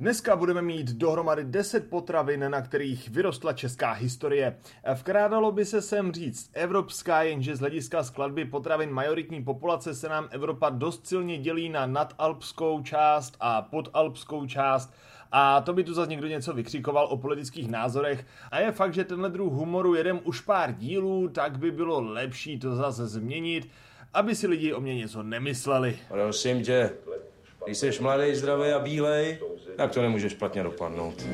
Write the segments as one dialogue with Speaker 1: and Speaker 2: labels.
Speaker 1: Dneska budeme mít dohromady 10 potravin, na kterých vyrostla česká historie. Vkrádalo by se sem říct evropská, jenže z hlediska skladby potravin majoritní populace se nám Evropa dost silně dělí na nadalpskou část a podalpskou část. A to by tu zase někdo něco vykřikoval o politických názorech. A je fakt, že tenhle druh humoru jedem už pár dílů, tak by bylo lepší to zase změnit, aby si lidi o mě něco nemysleli.
Speaker 2: Prosím tě, když jsi mladý, zdravý a bílej, tak to nemůže špatně dopadnout.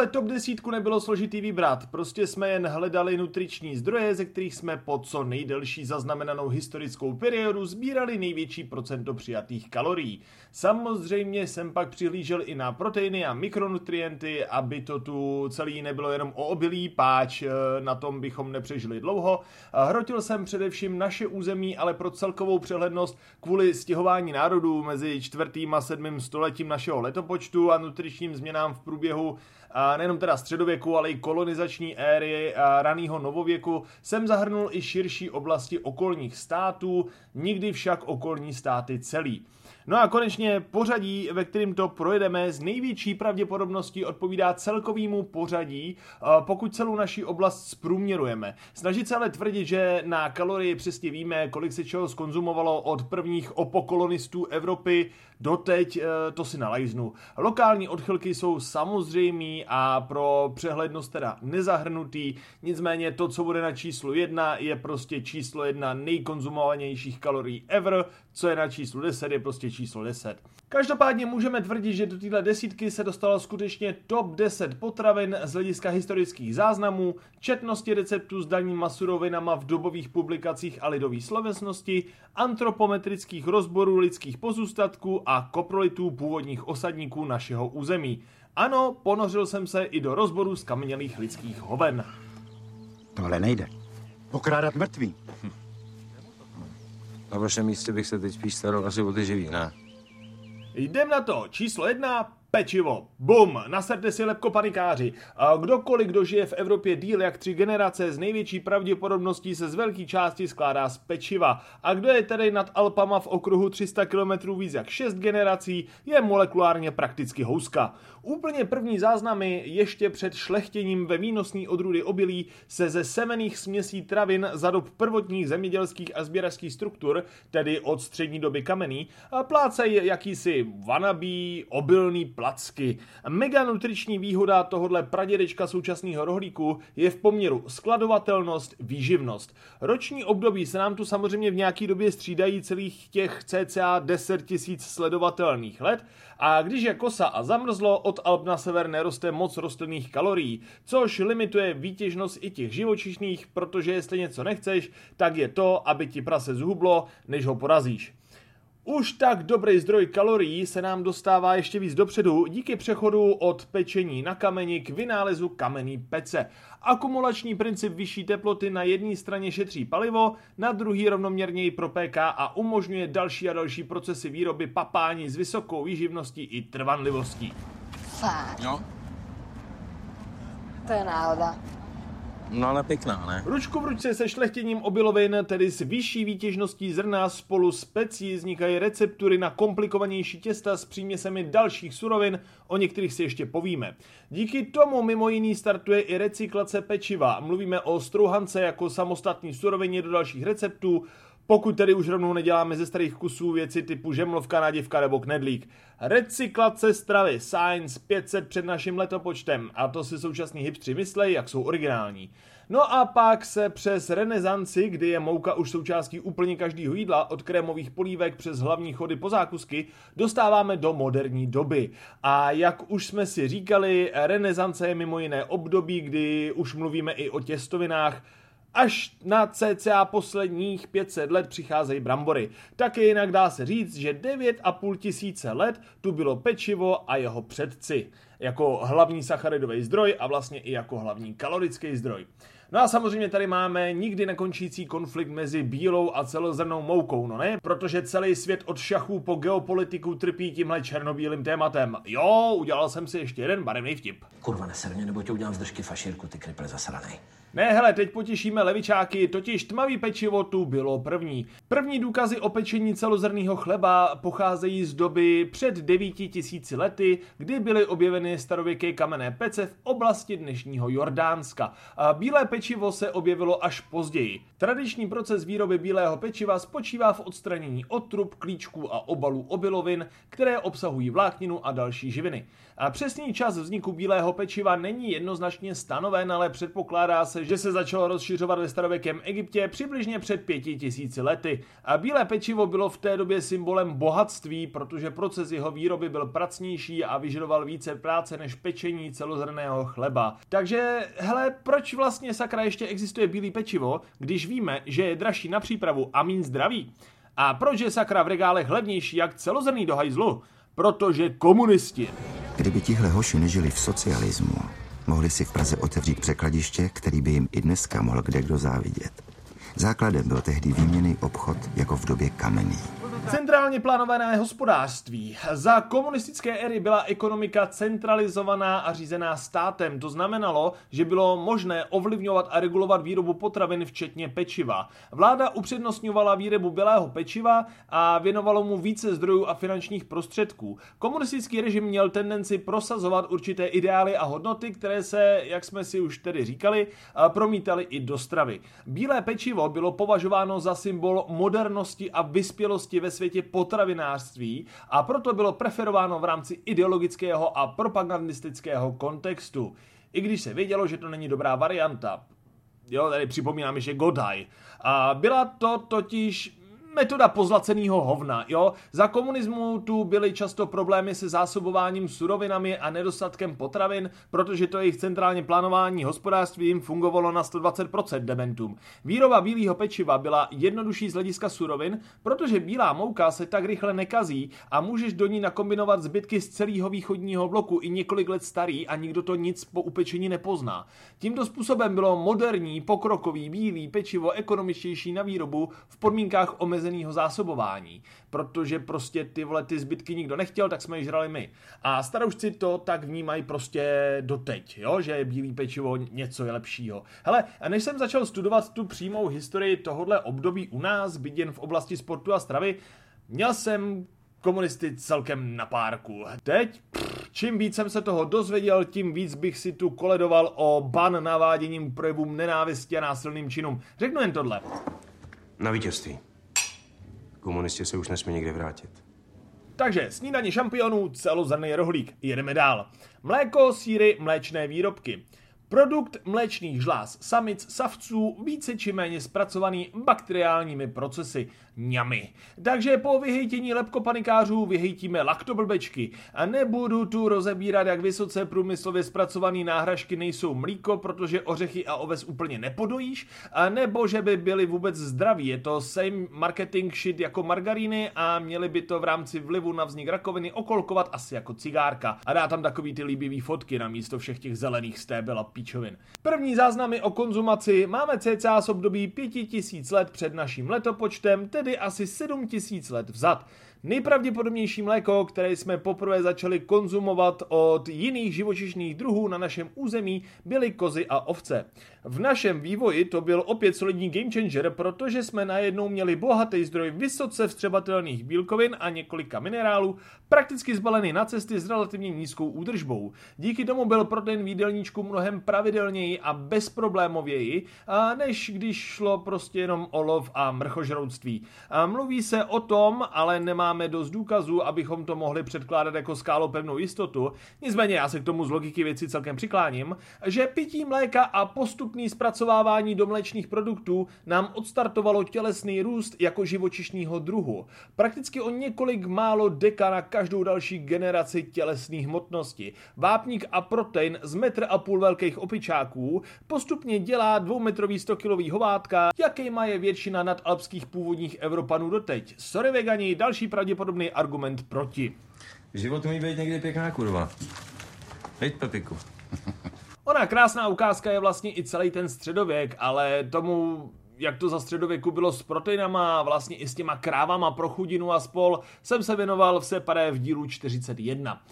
Speaker 1: Tuhle top desítku nebylo složitý vybrat, prostě jsme jen hledali nutriční zdroje, ze kterých jsme po co nejdelší zaznamenanou historickou periodu sbírali největší procento přijatých kalorií. Samozřejmě jsem pak přihlížel i na proteiny a mikronutrienty, aby to tu celý nebylo jenom o obilí, páč eh, na tom bychom nepřežili dlouho. Hrotil jsem především naše území, ale pro celkovou přehlednost kvůli stěhování národů mezi čtvrtým a sedmým stoletím našeho letopočtu a nutričním změnám v průběhu nejenom teda středověku, ale i kolonizační éry raného novověku, jsem zahrnul i širší oblasti okolních států, nikdy však okolní státy celý. No a konečně pořadí, ve kterým to projedeme, z největší pravděpodobností odpovídá celkovému pořadí, pokud celou naší oblast zprůměrujeme. Snažit se ale tvrdit, že na kalorii přesně víme, kolik se čeho skonzumovalo od prvních opokolonistů Evropy doteď, e, to si nalajznu. Lokální odchylky jsou samozřejmý a pro přehlednost teda nezahrnutý, nicméně to, co bude na číslu 1, je prostě číslo 1 nejkonzumovanějších kalorií ever, co je na číslu 10, je prostě číslo 10. Každopádně můžeme tvrdit, že do téhle desítky se dostalo skutečně top 10 potravin z hlediska historických záznamů, četnosti receptů s daním surovinama v dobových publikacích a lidové slovesnosti, antropometrických rozborů lidských pozůstatků a koprolitů původních osadníků našeho území. Ano, ponořil jsem se i do rozboru skamenělých lidských hoven.
Speaker 3: Tohle nejde. Pokrádat mrtvý.
Speaker 2: Na vašem místě bych se teď spíš staral asi o ty živý, ne?
Speaker 1: Jdem na to. Číslo jedna, pečivo. Bum, naserte si lepko panikáři. A kdokoliv, kdo žije v Evropě díl jak tři generace, z největší pravděpodobností se z velké části skládá z pečiva. A kdo je tedy nad Alpama v okruhu 300 km víc jak 6 generací, je molekulárně prakticky houska. Úplně první záznamy ještě před šlechtěním ve výnosný odrůdy obilí se ze semených směsí travin za dob prvotních zemědělských a sběračských struktur, tedy od střední doby kamenný, plácejí jakýsi vanabí, obilný placky. Mega nutriční výhoda tohohle pradědečka současného rohlíku je v poměru skladovatelnost, výživnost. Roční období se nám tu samozřejmě v nějaký době střídají celých těch cca 10 tisíc sledovatelných let a když je kosa a zamrzlo, od Alp na sever neroste moc rostlinných kalorií, což limituje výtěžnost i těch živočišných, protože jestli něco nechceš, tak je to, aby ti prase zhublo, než ho porazíš. Už tak dobrý zdroj kalorií se nám dostává ještě víc dopředu díky přechodu od pečení na kameni k vynálezu kamenný pece. Akumulační princip vyšší teploty na jedné straně šetří palivo, na druhý rovnoměrněji propéká a umožňuje další a další procesy výroby papání s vysokou výživností i trvanlivostí.
Speaker 4: Fakt.
Speaker 2: No,
Speaker 4: To je náhoda.
Speaker 2: No ale pěkná, ne?
Speaker 1: Ručku v ruce se šlechtěním obilovin, tedy s vyšší výtěžností zrna spolu s pecí vznikají receptury na komplikovanější těsta s příměsemi dalších surovin, o některých si ještě povíme. Díky tomu mimo jiný startuje i recyklace pečiva. Mluvíme o strouhance jako samostatný surovině do dalších receptů, pokud tedy už rovnou neděláme ze starých kusů věci typu žemlovka, nádivka nebo knedlík. Recyklace stravy Science 500 před naším letopočtem a to si současní hipstři myslej, jak jsou originální. No a pak se přes renesanci, kdy je mouka už součástí úplně každého jídla, od krémových polívek přes hlavní chody po zákusky, dostáváme do moderní doby. A jak už jsme si říkali, renesance je mimo jiné období, kdy už mluvíme i o těstovinách, Až na cca posledních 500 let přicházejí brambory. Taky jinak dá se říct, že 9,5 tisíce let tu bylo pečivo a jeho předci. jako hlavní sacharidový zdroj a vlastně i jako hlavní kalorický zdroj. No a samozřejmě tady máme nikdy nekončící konflikt mezi bílou a celozrnou moukou, no ne? Protože celý svět od šachů po geopolitiku trpí tímhle černobílým tématem. Jo, udělal jsem si ještě jeden barevný vtip.
Speaker 4: Kurva, neser mě, nebo tě udělám z držky fašírku, ty kriple zasranej.
Speaker 1: Ne, hele, teď potěšíme levičáky, totiž tmavý pečivo tu bylo první. První důkazy o pečení celozrnného chleba pocházejí z doby před 9000 lety, kdy byly objeveny starověké kamenné pece v oblasti dnešního Jordánska. A bílé pečivo se objevilo až později. Tradiční proces výroby bílého pečiva spočívá v odstranění otrub, klíčků a obalů obilovin, které obsahují vlákninu a další živiny. A přesný čas vzniku bílého pečiva není jednoznačně stanoven, ale předpokládá se, že se začalo rozšiřovat ve starověkém Egyptě přibližně před pěti tisíci lety. A bílé pečivo bylo v té době symbolem bohatství, protože proces jeho výroby byl pracnější a vyžadoval více práce než pečení celozrného chleba. Takže, hele, proč vlastně sakra ještě existuje bílý pečivo, když víme, že je dražší na přípravu a méně zdraví? A proč je sakra v regálech levnější jak celozrný do hajzlu? Protože komunisti.
Speaker 5: Kdyby tihle hoši nežili v socialismu, mohli si v Praze otevřít překladiště, který by jim i dneska mohl kde kdo závidět. Základem byl tehdy výměný obchod jako v době kamenný.
Speaker 1: Centrálně plánované hospodářství. Za komunistické éry byla ekonomika centralizovaná a řízená státem. To znamenalo, že bylo možné ovlivňovat a regulovat výrobu potravin, včetně pečiva. Vláda upřednostňovala výrobu bílého pečiva a věnovalo mu více zdrojů a finančních prostředků. Komunistický režim měl tendenci prosazovat určité ideály a hodnoty, které se, jak jsme si už tedy říkali, promítaly i do stravy. Bílé pečivo bylo považováno za symbol modernosti a vyspělosti ve světě potravinářství a proto bylo preferováno v rámci ideologického a propagandistického kontextu. I když se vědělo, že to není dobrá varianta. Jo, tady připomínám ještě Godaj. A byla to totiž metoda pozlaceného hovna, jo. Za komunismu tu byly často problémy se zásobováním surovinami a nedostatkem potravin, protože to jejich centrálně plánování hospodářství jim fungovalo na 120% dementům. Výroba bílého pečiva byla jednodušší z hlediska surovin, protože bílá mouka se tak rychle nekazí a můžeš do ní nakombinovat zbytky z celého východního bloku i několik let starý a nikdo to nic po upečení nepozná. Tímto způsobem bylo moderní, pokrokový, bílý pečivo ekonomičtější na výrobu v podmínkách omezených omezeného zásobování, protože prostě ty vole ty zbytky nikdo nechtěl, tak jsme je žrali my. A staroušci to tak vnímají prostě doteď, jo? že je bílý pečivo něco je lepšího. Hele, a než jsem začal studovat tu přímou historii tohohle období u nás, byť jen v oblasti sportu a stravy, měl jsem komunisty celkem na párku. Teď, pff, čím víc jsem se toho dozvěděl, tím víc bych si tu koledoval o ban naváděním projevům nenávisti a násilným činům. Řeknu jen tohle.
Speaker 2: Na vítězství. Komunisti se už nesmí nikde vrátit.
Speaker 1: Takže snídaní šampionů, celozrný rohlík. Jedeme dál. Mléko, síry, mléčné výrobky. Produkt mléčných žláz samic savců více či méně zpracovaný bakteriálními procesy ňamy. Takže po vyhejtění lepkopanikářů vyhejtíme laktoblbečky. A nebudu tu rozebírat, jak vysoce průmyslově zpracované náhražky nejsou mlíko, protože ořechy a oves úplně nepodojíš, a nebo že by byly vůbec zdraví. Je to same marketing shit jako margaríny a měli by to v rámci vlivu na vznik rakoviny okolkovat asi jako cigárka. A dá tam takový ty líbivý fotky na místo všech těch zelených stébel a píčovin. První záznamy o konzumaci máme cca z období 5000 let před naším letopočtem, tedy asi 7000 let vzad. Nejpravděpodobnější mléko, které jsme poprvé začali konzumovat od jiných živočišných druhů na našem území, byly kozy a ovce. V našem vývoji to byl opět solidní game changer, protože jsme najednou měli bohatý zdroj vysoce vstřebatelných bílkovin a několika minerálů, prakticky zbalený na cesty s relativně nízkou údržbou. Díky tomu byl protein v jídelníčku mnohem pravidelněji a bezproblémověji, než když šlo prostě jenom o lov a mrchožroutství. Mluví se o tom, ale nemáme dost důkazů, abychom to mohli předkládat jako skálo pevnou jistotu. Nicméně já se k tomu z logiky věci celkem přikláním, že pití mléka a postup postupný zpracovávání do mléčných produktů nám odstartovalo tělesný růst jako živočišního druhu. Prakticky o několik málo deka na každou další generaci tělesných hmotnosti. Vápník a protein z metr a půl velkých opičáků postupně dělá dvoumetrový 100 kilový hovátka, jakýma je většina nadalpských původních Evropanů doteď. Sorry vegani, další pravděpodobný argument proti.
Speaker 2: Život umí být někdy pěkná kurva. Veď, Pepiku.
Speaker 1: Ona krásná ukázka je vlastně i celý ten středověk, ale tomu jak to za středověku bylo s proteinama, vlastně i s těma krávama pro chudinu a spol, jsem se věnoval v separé v dílu 41.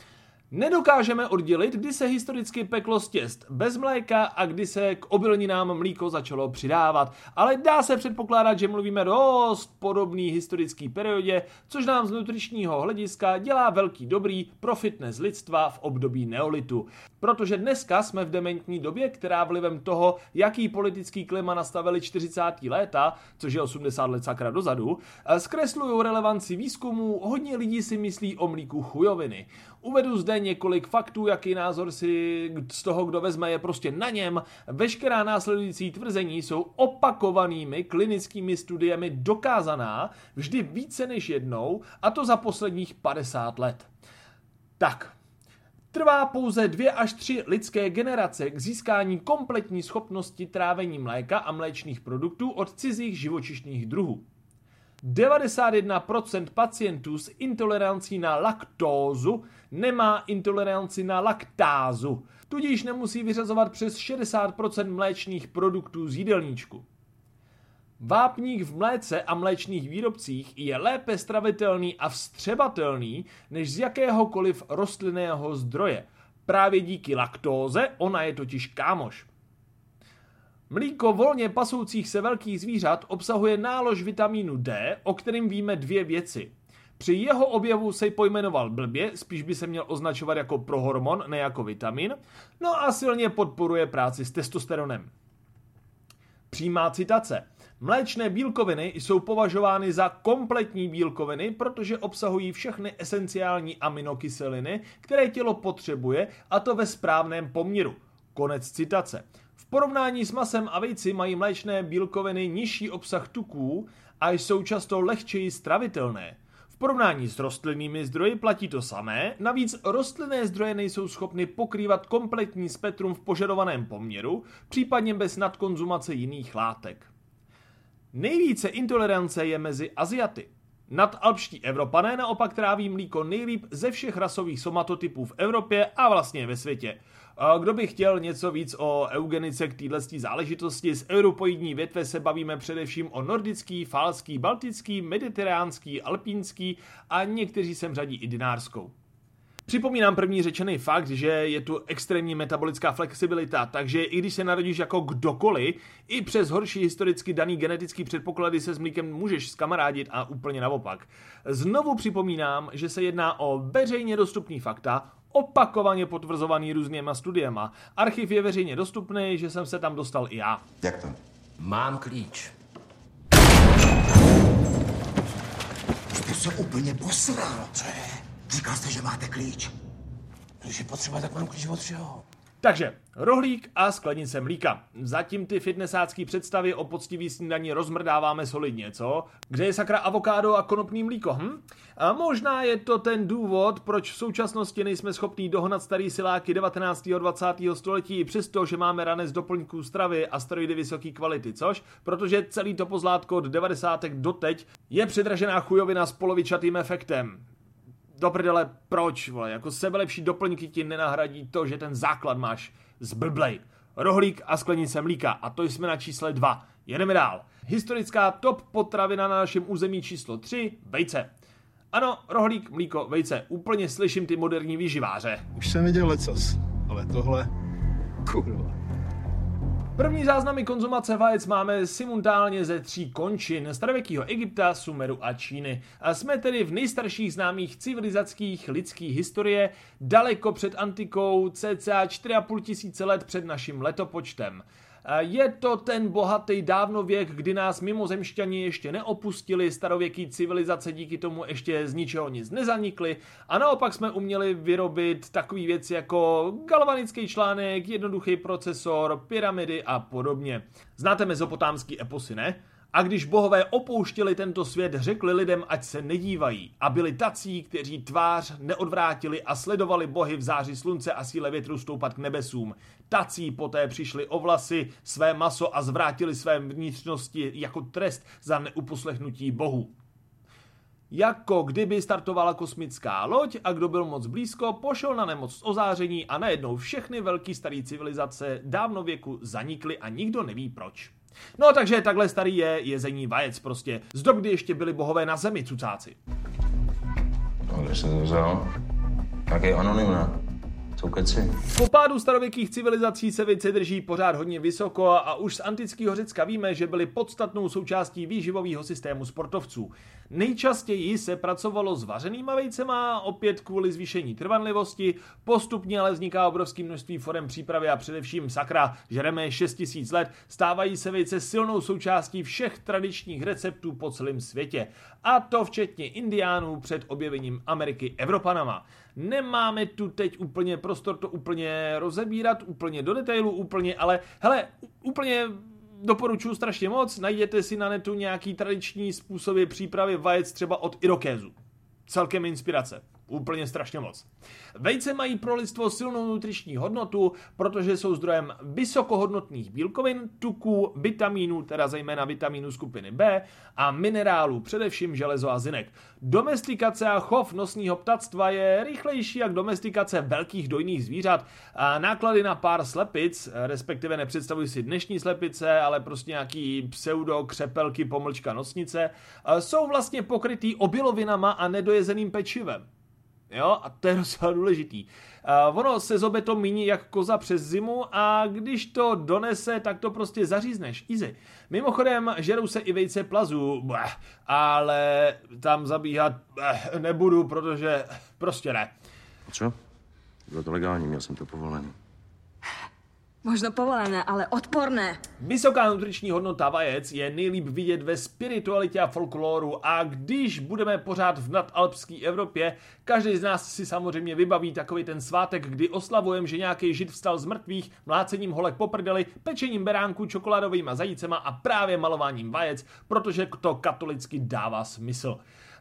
Speaker 1: Nedokážeme oddělit, kdy se historicky peklo stěst bez mléka a kdy se k obilninám mlíko začalo přidávat, ale dá se předpokládat, že mluvíme dost podobný historický periodě, což nám z nutričního hlediska dělá velký dobrý pro fitness lidstva v období neolitu. Protože dneska jsme v dementní době, která vlivem toho, jaký politický klima nastavili 40. léta, což je 80 let sakra dozadu, zkreslují relevanci výzkumu, hodně lidí si myslí o mlíku chujoviny. Uvedu zde několik faktů, jaký názor si z toho, kdo vezme, je prostě na něm. Veškerá následující tvrzení jsou opakovanými klinickými studiemi dokázaná vždy více než jednou, a to za posledních 50 let. Tak, Trvá pouze dvě až tři lidské generace k získání kompletní schopnosti trávení mléka a mléčných produktů od cizích živočišných druhů. 91% pacientů s intolerancí na laktózu nemá intoleranci na laktázu, tudíž nemusí vyřazovat přes 60% mléčných produktů z jídelníčku. Vápník v mléce a mléčných výrobcích je lépe stravitelný a vstřebatelný než z jakéhokoliv rostlinného zdroje. Právě díky laktóze, ona je totiž kámoš. Mlíko volně pasoucích se velkých zvířat obsahuje nálož vitamínu D, o kterém víme dvě věci. Při jeho objevu se pojmenoval blbě, spíš by se měl označovat jako prohormon, ne jako vitamin, no a silně podporuje práci s testosteronem. Přímá citace. Mléčné bílkoviny jsou považovány za kompletní bílkoviny, protože obsahují všechny esenciální aminokyseliny, které tělo potřebuje, a to ve správném poměru. Konec citace. V porovnání s masem a vejci mají mléčné bílkoviny nižší obsah tuků a jsou často lehčeji stravitelné. Porovnání s rostlinnými zdroji platí to samé, navíc rostlinné zdroje nejsou schopny pokrývat kompletní spektrum v požadovaném poměru, případně bez nadkonzumace jiných látek. Nejvíce intolerance je mezi Aziaty. Nadalpští Evropané naopak tráví mlíko nejlíp ze všech rasových somatotypů v Evropě a vlastně ve světě. Kdo by chtěl něco víc o eugenice k této záležitosti, z europoidní větve se bavíme především o nordický, falský, baltický, mediteránský, alpínský a někteří sem řadí i dinárskou. Připomínám první řečený fakt, že je tu extrémní metabolická flexibilita, takže i když se narodíš jako kdokoliv, i přes horší historicky daný genetický předpoklady se s mlíkem můžeš skamarádit a úplně naopak. Znovu připomínám, že se jedná o veřejně dostupný fakta, opakovaně potvrzovaný různýma studiema. Archiv je veřejně dostupný, že jsem se tam dostal i já.
Speaker 5: Jak to?
Speaker 4: Mám klíč.
Speaker 3: Jste se úplně posral. Co je? Říkal jste, že máte klíč.
Speaker 4: Když je potřeba, tak mám klíč od všeho.
Speaker 1: Takže rohlík a sklenice mlíka. Zatím ty fitnessácký představy o poctivý snídaní rozmrdáváme solidně, co? Kde je sakra avokádo a konopný mlíko, hm? A možná je to ten důvod, proč v současnosti nejsme schopní dohnat starý siláky 19. a 20. století, přesto, že máme ranec doplňků stravy a steroidy vysoké kvality, což? Protože celý to pozlátko od 90. doteď je předražená chujovina s polovičatým efektem do prdele, proč, vole, jako sebelepší doplňky ti nenahradí to, že ten základ máš z blblej. Rohlík a sklenice mlíka a to jsme na čísle 2. Jedeme dál. Historická top potravina na našem území číslo 3, vejce. Ano, rohlík, mlíko, vejce. Úplně slyším ty moderní výživáře.
Speaker 6: Už jsem viděl lecos, ale tohle, kurva.
Speaker 1: První záznamy konzumace vajec máme simultánně ze tří končin starověkého Egypta, Sumeru a Číny. A jsme tedy v nejstarších známých civilizackých lidských historie, daleko před antikou, cca 4,5 tisíce let před naším letopočtem. Je to ten bohatý dávnověk, kdy nás mimozemšťani ještě neopustili, starověký civilizace díky tomu ještě z ničeho nic nezanikly a naopak jsme uměli vyrobit takové věci jako galvanický článek, jednoduchý procesor, pyramidy a podobně. Znáte mezopotámský eposy, ne? A když bohové opouštěli tento svět, řekli lidem, ať se nedívají. A byli tací, kteří tvář neodvrátili a sledovali bohy v záři slunce a síle větru stoupat k nebesům. Tací poté přišli o vlasy, své maso a zvrátili své vnitřnosti jako trest za neuposlechnutí bohu. Jako kdyby startovala kosmická loď a kdo byl moc blízko, pošel na nemoc ozáření a najednou všechny velké staré civilizace dávno věku zanikly a nikdo neví proč. No takže takhle starý je jezení vajec prostě. Z dob, kdy ještě byli bohové na zemi, cucáci.
Speaker 2: No, kde se to vzal? Jaký anonym, ne? Jsou keci.
Speaker 1: Po pádu starověkých civilizací se vejce drží pořád hodně vysoko a už z antického Řecka víme, že byly podstatnou součástí výživového systému sportovců. Nejčastěji se pracovalo s vařenýma vejcema, opět kvůli zvýšení trvanlivosti, postupně ale vzniká obrovské množství forem přípravy a především sakra, žereme 6000 let, stávají se vejce silnou součástí všech tradičních receptů po celém světě. A to včetně indiánů před objevením Ameriky Evropanama. Nemáme tu teď úplně prostor to úplně rozebírat, úplně do detailu, úplně, ale hele, úplně doporučuji strašně moc, najděte si na netu nějaký tradiční způsoby přípravy vajec třeba od Irokézu. Celkem inspirace. Úplně strašně moc. Vejce mají pro lidstvo silnou nutriční hodnotu, protože jsou zdrojem vysokohodnotných bílkovin, tuků, vitamínů, teda zejména vitamínů skupiny B a minerálů, především železo a zinek. Domestikace a chov nosního ptactva je rychlejší jak domestikace velkých dojných zvířat a náklady na pár slepic, respektive nepředstavuji si dnešní slepice, ale prostě nějaký pseudo křepelky pomlčka nosnice, jsou vlastně pokrytý obilovinama a nedojezeným pečivem. Jo, a to je docela důležitý. Uh, ono se zobe to míní jak koza přes zimu a když to donese, tak to prostě zařízneš. Easy. Mimochodem, žerou se i vejce plazu, bleh, ale tam zabíhat bleh, nebudu, protože prostě ne.
Speaker 2: A co? Bylo to legální, měl jsem to povolený.
Speaker 7: Možno povolené, ale odporné.
Speaker 1: Vysoká nutriční hodnota vajec je nejlíp vidět ve spiritualitě a folkloru a když budeme pořád v nadalpské Evropě, každý z nás si samozřejmě vybaví takový ten svátek, kdy oslavujeme, že nějaký žid vstal z mrtvých, mlácením holek po prdeli, pečením beránků, čokoládovými zajícema a právě malováním vajec, protože to katolicky dává smysl.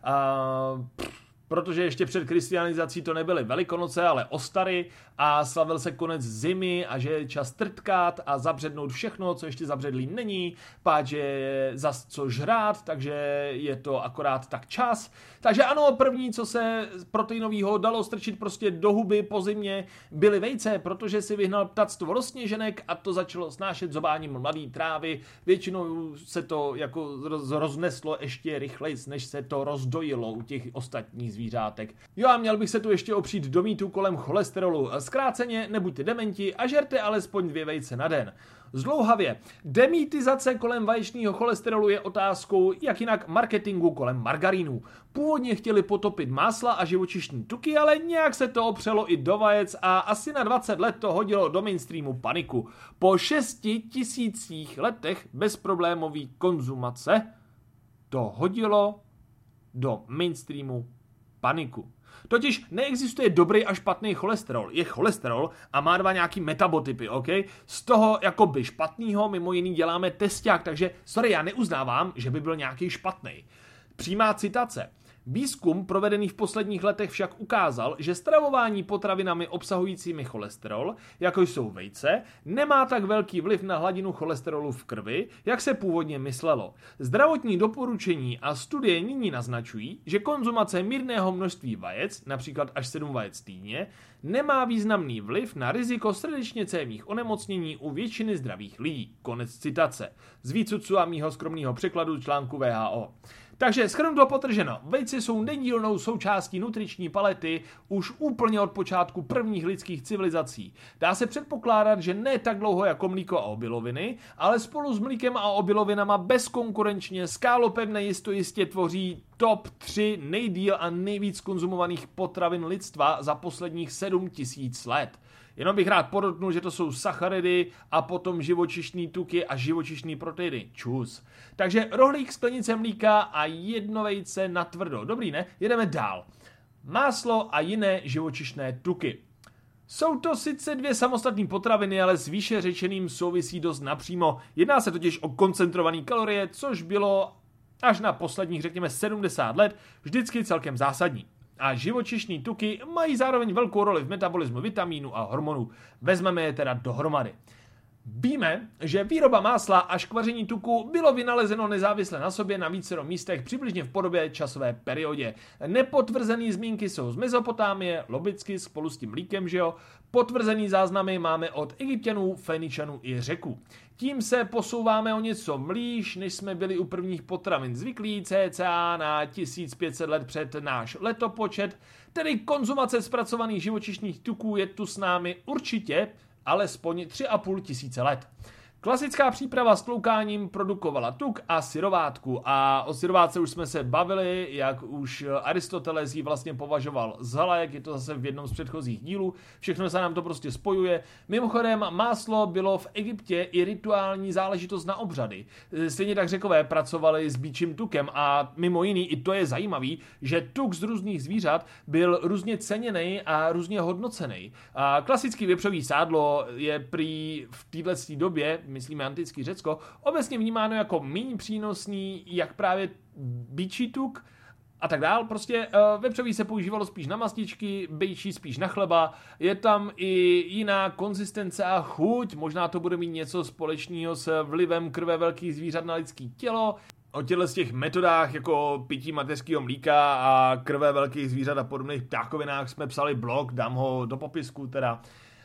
Speaker 1: Uh, protože ještě před kristianizací to nebyly velikonoce, ale ostary a slavil se konec zimy a že je čas trtkat a zabřednout všechno, co ještě zabředlý není, páč je zas co žrát, takže je to akorát tak čas. Takže ano, první, co se proteinového dalo strčit prostě do huby po zimě, byly vejce, protože si vyhnal ptactvo rozsněženek a to začalo snášet zobáním mladý trávy. Většinou se to jako rozneslo ještě rychleji, než se to rozdojilo u těch ostatních zvířátek. Jo a měl bych se tu ještě opřít do mýtu kolem cholesterolu. Zkráceně, nebuďte dementi a žerte alespoň dvě vejce na den. Zlouhavě, demitizace kolem vaječního cholesterolu je otázkou, jak jinak marketingu kolem margarínu. Původně chtěli potopit másla a živočišní tuky, ale nějak se to opřelo i do vajec a asi na 20 let to hodilo do mainstreamu paniku. Po 6 tisících letech bezproblémové konzumace to hodilo do mainstreamu paniku. Totiž neexistuje dobrý a špatný cholesterol. Je cholesterol a má dva nějaký metabotypy, OK? Z toho jakoby špatného mimo jiný děláme testák, takže sorry, já neuznávám, že by byl nějaký špatný. Přímá citace. Výzkum provedený v posledních letech však ukázal, že stravování potravinami obsahujícími cholesterol, jako jsou vejce, nemá tak velký vliv na hladinu cholesterolu v krvi, jak se původně myslelo. Zdravotní doporučení a studie nyní naznačují, že konzumace mírného množství vajec, například až 7 vajec týdně, nemá významný vliv na riziko srdečně cévních onemocnění u většiny zdravých lidí. Konec citace. Z výcudcu a mýho skromného překladu článku VHO. Takže schrnuto potrženo, vejce jsou nedílnou součástí nutriční palety už úplně od počátku prvních lidských civilizací. Dá se předpokládat, že ne tak dlouho jako mlíko a obiloviny, ale spolu s mlíkem a obilovinama bezkonkurenčně skálopevné jisto jistě tvoří top 3 nejdíl a nejvíc konzumovaných potravin lidstva za posledních 7000 let. Jenom bych rád podotknul, že to jsou sacharidy a potom živočišní tuky a živočišní proteiny. Čus. Takže rohlík, sklenice mlíka a jedno vejce na tvrdo. Dobrý, ne? Jedeme dál. Máslo a jiné živočišné tuky. Jsou to sice dvě samostatné potraviny, ale s výše řečeným souvisí dost napřímo. Jedná se totiž o koncentrované kalorie, což bylo až na posledních, řekněme, 70 let vždycky celkem zásadní. A živočišní tuky mají zároveň velkou roli v metabolismu vitamínu a hormonů. Vezmeme je teda dohromady. Víme, že výroba másla a škvaření tuku bylo vynalezeno nezávisle na sobě na vícero místech přibližně v podobě časové periodě. Nepotvrzené zmínky jsou z Mezopotámie, logicky spolu s tím mlíkem, že jo? Potvrzený záznamy máme od Egyptianů, Feničanů i Řeků. Tím se posouváme o něco mlíž, než jsme byli u prvních potravin zvyklí, cca na 1500 let před náš letopočet, tedy konzumace zpracovaných živočišných tuků je tu s námi určitě alespoň 3,5 tisíce let. Klasická příprava s tloukáním produkovala tuk a syrovátku a o syrovátce už jsme se bavili, jak už Aristoteles ji vlastně považoval za jak je to zase v jednom z předchozích dílů, všechno se nám to prostě spojuje. Mimochodem, máslo bylo v Egyptě i rituální záležitost na obřady. Stejně tak řekové pracovali s bíčím tukem a mimo jiný, i to je zajímavý, že tuk z různých zvířat byl různě ceněný a různě hodnocený. A klasický věpřový sádlo je prý v této době, myslíme antický Řecko, obecně vnímáno jako méně přínosný, jak právě bíčí tuk, a tak dál. Prostě uh, vepřový se používalo spíš na mastičky, bejčí spíš na chleba. Je tam i jiná konzistence a chuť. Možná to bude mít něco společného s vlivem krve velkých zvířat na lidský tělo. O těchto z těch metodách jako pití mateřského mlíka a krve velkých zvířat a podobných ptákovinách jsme psali blog, dám ho do popisku teda.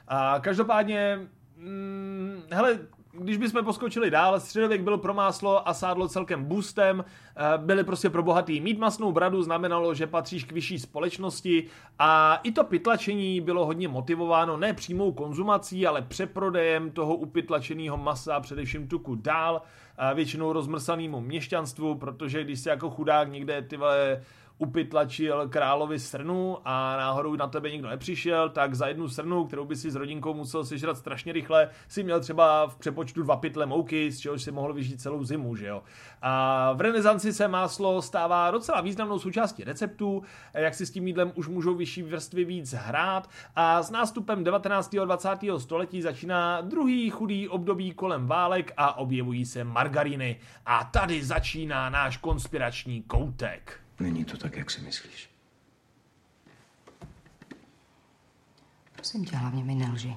Speaker 1: A každopádně, mm, hele, když bychom poskočili dál, středověk byl pro máslo a sádlo celkem boostem, eh, byli prostě pro bohatý. Mít masnou bradu znamenalo, že patříš k vyšší společnosti a i to pytlačení bylo hodně motivováno ne přímou konzumací, ale přeprodejem toho upytlačeného masa, především tuku dál, většinou rozmrsanému měšťanstvu, protože když si jako chudák někde ty vole upytlačil královi srnu a náhodou na tebe nikdo nepřišel, tak za jednu srnu, kterou by si s rodinkou musel sežrat strašně rychle, si měl třeba v přepočtu dva pytle mouky, z čehož si mohl vyžít celou zimu, že jo. A v renesanci se máslo stává docela významnou součástí receptů, jak si s tím jídlem už můžou vyšší vrstvy víc hrát a s nástupem 19. a 20. století začíná druhý chudý období kolem válek a objevují se margariny. A tady začíná náš konspirační koutek.
Speaker 4: Není to tak, jak si myslíš.
Speaker 7: Prosím tě, hlavně mi nelži.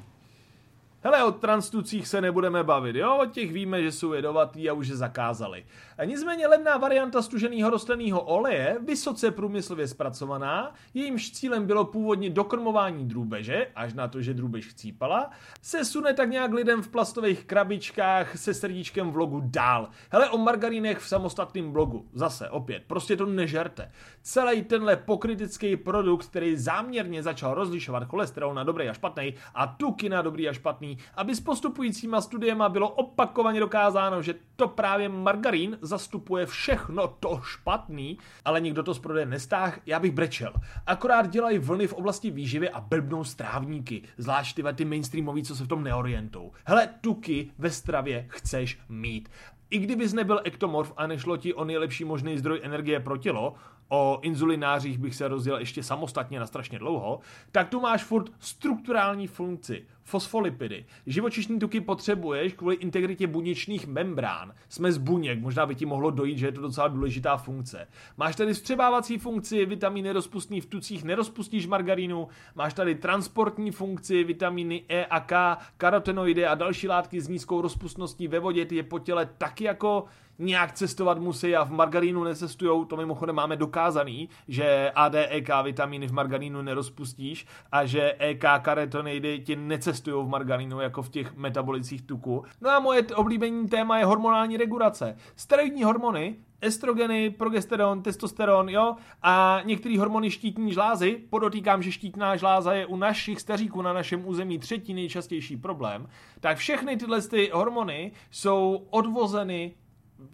Speaker 1: Hele, o transtucích se nebudeme bavit, jo? O těch víme, že jsou jedovatý a už je zakázali. Nicméně levná varianta stuženého rostlinného oleje, vysoce průmyslově zpracovaná, jejímž cílem bylo původně dokrmování drůbeže, až na to, že drůbež chcípala, se sune tak nějak lidem v plastových krabičkách se srdíčkem vlogu dál. Hele, o margarínech v samostatném blogu. Zase, opět, prostě to nežerte. Celý tenhle pokritický produkt, který záměrně začal rozlišovat cholesterol na dobrý a špatný a tuky na dobrý a špatný, aby s postupujícíma studiema bylo opakovaně dokázáno, že to právě margarín zastupuje všechno to špatný, ale nikdo to z prodeje nestáh, já bych brečel. Akorát dělají vlny v oblasti výživy a blbnou strávníky, zvlášť ty, ty mainstreamový, co se v tom neorientou. Hele, tuky ve stravě chceš mít. I kdybys nebyl ektomorf a nešlo ti o nejlepší možný zdroj energie pro tělo, o inzulinářích bych se rozdělil ještě samostatně na strašně dlouho, tak tu máš furt strukturální funkci, fosfolipidy. Živočišní tuky potřebuješ kvůli integritě buněčných membrán. Jsme z buněk, možná by ti mohlo dojít, že je to docela důležitá funkce. Máš tady vstřebávací funkci, vitamíny rozpustný v tucích nerozpustíš margarínu, máš tady transportní funkci, vitamíny E a K, karotenoidy a další látky s nízkou rozpustností ve vodě, ty je po těle taky jako nějak cestovat musí a v margarínu necestujou, to mimochodem máme dokázaný, že ADEK vitamíny v margarínu nerozpustíš a že EK karetonidy ti necestují v margarínu jako v těch metabolicích tuku. No a moje oblíbení téma je hormonální regulace. Steroidní hormony estrogeny, progesteron, testosteron, jo, a některé hormony štítní žlázy, podotýkám, že štítná žláza je u našich staříků na našem území třetí nejčastější problém, tak všechny tyhle ty hormony jsou odvozeny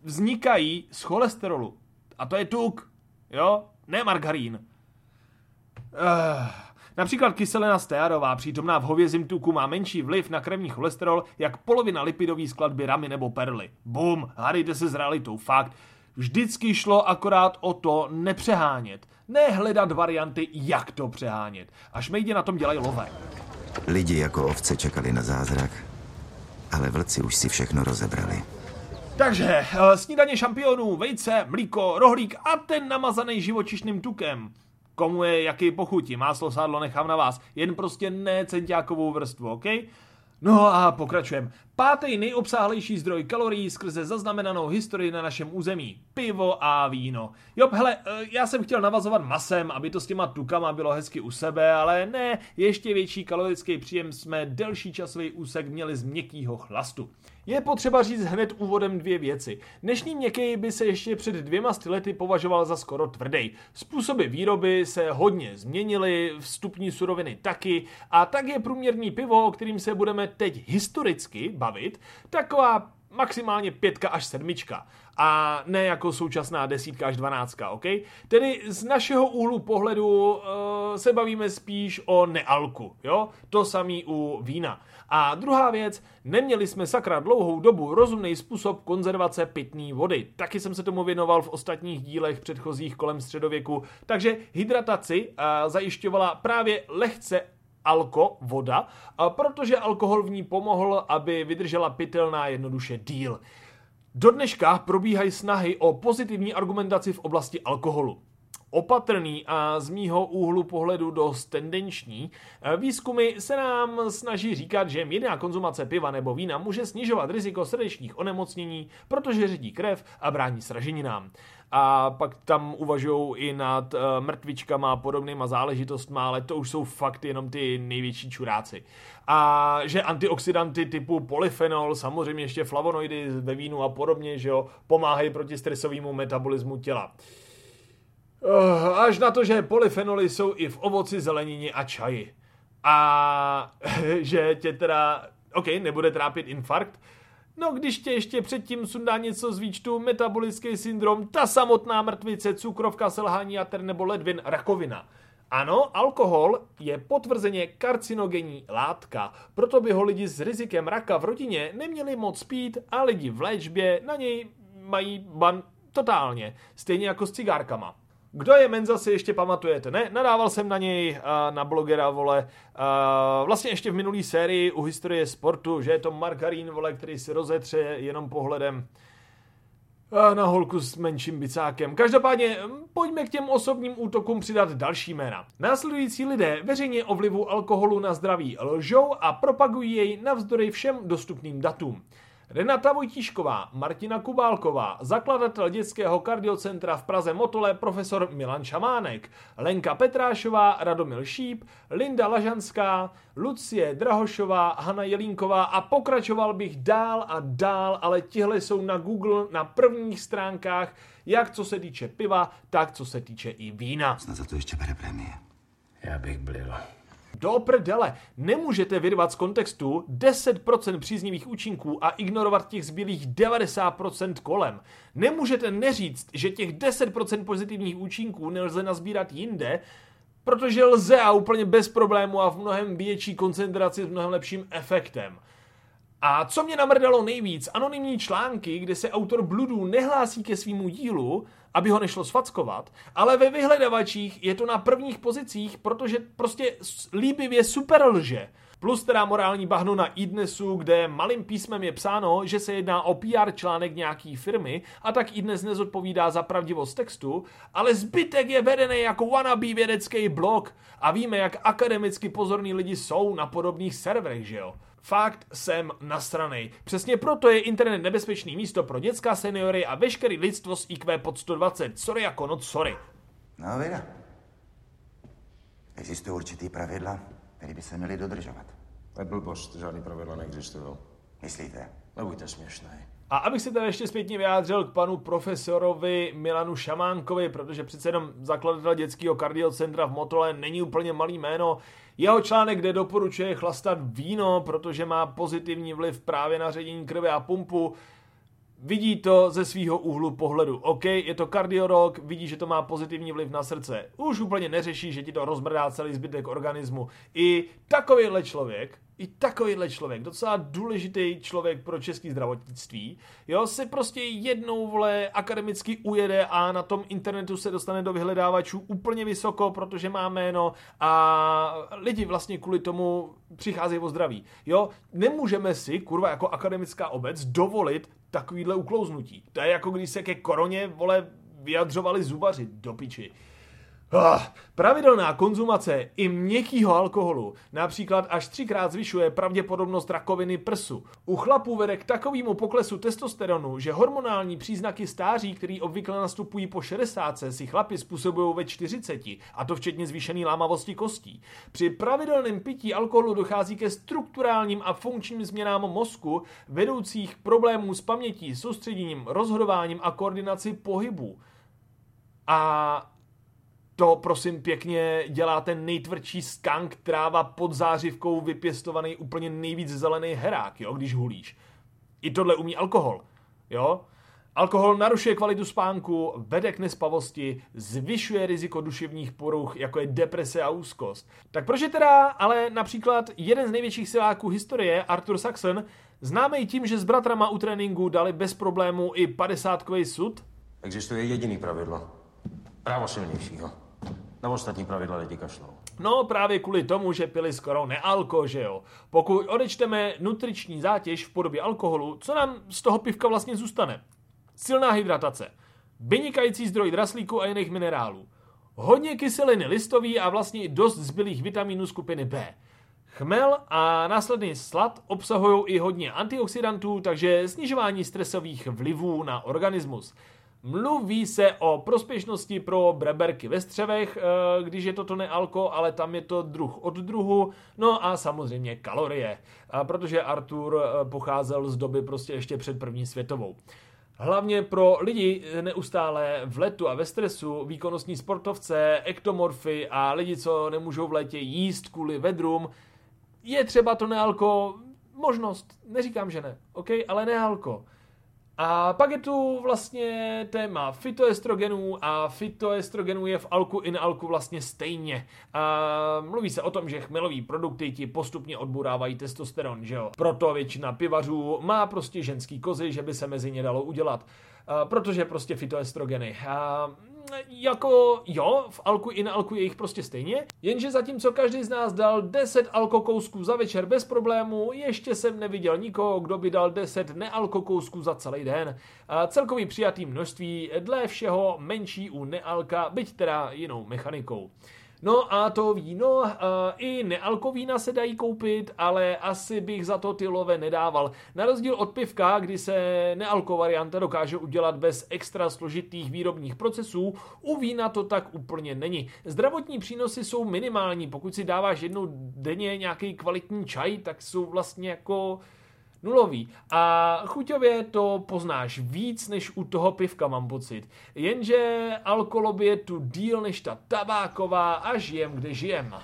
Speaker 1: vznikají z cholesterolu. A to je tuk, jo, ne margarín. Uh, například kyselina stearová, přítomná v hovězím tuku, má menší vliv na krevní cholesterol, jak polovina lipidové skladby ramy nebo perly. Bum, hádejte se s realitou, fakt. Vždycky šlo akorát o to nepřehánět. Ne hledat varianty, jak to přehánět. Až mejdi na tom dělají lové.
Speaker 5: Lidi jako ovce čekali na zázrak, ale vlci už si všechno rozebrali.
Speaker 1: Takže eh, snídaně šampionů, vejce, mlíko, rohlík a ten namazaný živočišným tukem. Komu je jaký pochutí, máslo, sádlo nechám na vás. Jen prostě ne centiákovou vrstvu, OK? No a pokračujeme. Pátý nejobsáhlejší zdroj kalorií skrze zaznamenanou historii na našem území. Pivo a víno. Jo, hele, eh, já jsem chtěl navazovat masem, aby to s těma tukama bylo hezky u sebe, ale ne, ještě větší kalorický příjem jsme delší časový úsek měli z měkkýho chlastu. Je potřeba říct hned úvodem dvě věci. Dnešní měkký by se ještě před dvěma lety považoval za skoro tvrdý. Způsoby výroby se hodně změnily, vstupní suroviny taky a tak je průměrný pivo, o kterým se budeme teď historicky bavit, taková maximálně pětka až sedmička. A ne jako současná desítka až dvanáctka, ok? Tedy z našeho úhlu pohledu uh, se bavíme spíš o nealku, jo? To samý u vína. A druhá věc, neměli jsme sakra dlouhou dobu rozumný způsob konzervace pitné vody. Taky jsem se tomu věnoval v ostatních dílech předchozích kolem středověku, takže hydrataci uh, zajišťovala právě lehce alko, voda, protože alkohol v ní pomohl, aby vydržela pitelná jednoduše díl. Do dneška probíhají snahy o pozitivní argumentaci v oblasti alkoholu opatrný a z mýho úhlu pohledu dost tendenční. Výzkumy se nám snaží říkat, že mírná konzumace piva nebo vína může snižovat riziko srdečních onemocnění, protože řídí krev a brání sraženinám. A pak tam uvažují i nad uh, mrtvičkama a podobnýma záležitostma, ale to už jsou fakt jenom ty největší čuráci. A že antioxidanty typu polyfenol, samozřejmě ještě flavonoidy ve vínu a podobně, že jo, pomáhají proti stresovému metabolismu těla. Uh, až na to, že polyfenoly jsou i v ovoci, zelenině a čaji. A že tě teda, OK, nebude trápit infarkt, No když tě ještě předtím sundá něco z výčtu, metabolický syndrom, ta samotná mrtvice, cukrovka, selhání jater nebo ledvin, rakovina. Ano, alkohol je potvrzeně karcinogenní látka, proto by ho lidi s rizikem raka v rodině neměli moc pít a lidi v léčbě na něj mají ban totálně, stejně jako s cigárkama. Kdo je Menza si ještě pamatujete, ne? Nadával jsem na něj, uh, na blogera, vole, uh, vlastně ještě v minulý sérii u historie sportu, že je to margarín, vole, který si rozetře jenom pohledem uh, na holku s menším bicákem. Každopádně pojďme k těm osobním útokům přidat další jména. Následující lidé veřejně o vlivu alkoholu na zdraví lžou a propagují jej navzdory všem dostupným datům. Renata Vojtíšková, Martina Kubálková, zakladatel dětského kardiocentra v Praze Motole profesor Milan Šamánek, Lenka Petrášová, Radomil Šíp, Linda Lažanská, Lucie Drahošová, Hana Jelínková a pokračoval bych dál a dál, ale tihle jsou na Google na prvních stránkách, jak co se týče piva, tak co se týče i vína.
Speaker 5: Snad za to ještě bere prémie.
Speaker 2: Já bych blil.
Speaker 1: Do prdele, nemůžete vyrvat z kontextu 10% příznivých účinků a ignorovat těch zbylých 90% kolem. Nemůžete neříct, že těch 10% pozitivních účinků nelze nazbírat jinde, protože lze a úplně bez problému a v mnohem větší koncentraci s mnohem lepším efektem. A co mě namrdalo nejvíc, anonymní články, kde se autor bludů nehlásí ke svýmu dílu, aby ho nešlo sfackovat, ale ve vyhledavačích je to na prvních pozicích, protože prostě líbivě super lže. Plus teda morální bahno na iDnesu, kde malým písmem je psáno, že se jedná o PR článek nějaký firmy a tak iDnes nezodpovídá za pravdivost textu, ale zbytek je vedený jako wannabe vědecký blog a víme, jak akademicky pozorní lidi jsou na podobných serverech, že jo? Fakt jsem nasranej. Přesně proto je internet nebezpečný místo pro dětská seniory a veškerý lidstvo s IQ pod 120. Sorry jako noc, sorry.
Speaker 5: No, vida. Existují určitý pravidla, které by se měly dodržovat.
Speaker 2: To je blbost, žádný pravidla neexistují.
Speaker 5: Myslíte?
Speaker 2: Nebuďte směšný.
Speaker 1: A abych se tady ještě zpětně vyjádřil k panu profesorovi Milanu Šamánkovi, protože přece jenom zakladatel dětského kardiocentra v Motole není úplně malý jméno. Jeho článek, kde doporučuje chlastat víno, protože má pozitivní vliv právě na ředění krve a pumpu, vidí to ze svého úhlu pohledu. OK, je to kardiorok, vidí, že to má pozitivní vliv na srdce. Už úplně neřeší, že ti to rozmrdá celý zbytek organismu. I takovýhle člověk i takovýhle člověk, docela důležitý člověk pro český zdravotnictví, jo, se prostě jednou, vole, akademicky ujede a na tom internetu se dostane do vyhledávačů úplně vysoko, protože má jméno a lidi vlastně kvůli tomu přicházejí o zdraví, jo. Nemůžeme si, kurva, jako akademická obec dovolit takovýhle uklouznutí. To je jako když se ke koroně, vole, vyjadřovali zubaři do piči. Ah, pravidelná konzumace i měkkýho alkoholu například až třikrát zvyšuje pravděpodobnost rakoviny prsu. U chlapů vede k takovému poklesu testosteronu, že hormonální příznaky stáří, které obvykle nastupují po 60, si chlapi způsobují ve 40, a to včetně zvýšené lámavosti kostí. Při pravidelném pití alkoholu dochází ke strukturálním a funkčním změnám mozku, vedoucích problémů s pamětí, soustředěním, rozhodováním a koordinaci pohybu. A to prosím pěkně dělá ten nejtvrdší skank tráva pod zářivkou vypěstovaný úplně nejvíc zelený herák, jo, když hulíš. I tohle umí alkohol, jo. Alkohol narušuje kvalitu spánku, vede k nespavosti, zvyšuje riziko duševních poruch, jako je deprese a úzkost. Tak proč je teda ale například jeden z největších siláků historie, Arthur Saxon, známý tím, že s bratrama u tréninku dali bez problémů i 50 sud?
Speaker 2: Existuje jediný pravidlo. Právo silnějšího. Na ostatní pravidla lidi kašlou.
Speaker 1: No právě kvůli tomu, že pili skoro nealko, že jo. Pokud odečteme nutriční zátěž v podobě alkoholu, co nám z toho pivka vlastně zůstane? Silná hydratace, vynikající zdroj draslíku a jiných minerálů, hodně kyseliny listový a vlastně i dost zbylých vitaminů skupiny B. Chmel a následný slad obsahují i hodně antioxidantů, takže snižování stresových vlivů na organismus. Mluví se o prospěšnosti pro breberky ve střevech, eh, když je toto nealko, ale tam je to druh od druhu. No a samozřejmě kalorie, protože Artur eh, pocházel z doby prostě ještě před první světovou. Hlavně pro lidi neustále v letu a ve stresu, výkonnostní sportovce, ektomorfy a lidi, co nemůžou v létě jíst kvůli vedrům, je třeba to nealko možnost. Neříkám, že ne, OK, ale nealko. A pak je tu vlastně téma fitoestrogenů a fitoestrogenů je v alku i alku vlastně stejně. A mluví se o tom, že chmelový produkty ti postupně odburávají testosteron, že jo. Proto většina pivařů má prostě ženský kozy, že by se mezi ně dalo udělat. A protože prostě fitoestrogeny. A jako jo, v alku i na alku je jich prostě stejně, jenže zatímco každý z nás dal 10 alkokousků za večer bez problému, ještě jsem neviděl nikoho, kdo by dal 10 nealkokousků za celý den. A celkový přijatý množství dle všeho menší u nealka, byť teda jinou mechanikou. No a to víno, uh, i nealkovína se dají koupit, ale asi bych za to ty love nedával. Na rozdíl od pivka, kdy se nealko varianta dokáže udělat bez extra složitých výrobních procesů, u vína to tak úplně není. Zdravotní přínosy jsou minimální, pokud si dáváš jednou denně nějaký kvalitní čaj, tak jsou vlastně jako nulový. A chuťově to poznáš víc než u toho pivka, mám pocit. Jenže alkohol je tu díl než ta tabáková a žijem, kde žijem.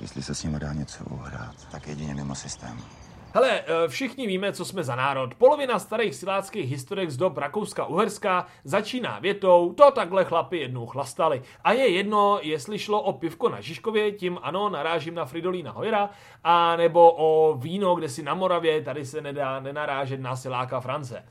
Speaker 5: Jestli se s ním dá něco uhrát, tak jedině mimo systém.
Speaker 1: Hele, eh, všichni víme, co jsme za národ. Polovina starých siláckých historek z dob Rakouska-Uherska začíná větou, to takhle chlapi jednou chlastali. A je jedno, jestli šlo o pivko na Žižkově, tím ano, narážím na Fridolína Hojera, a nebo o víno, kde si na Moravě, tady se nedá nenarážet na siláka France.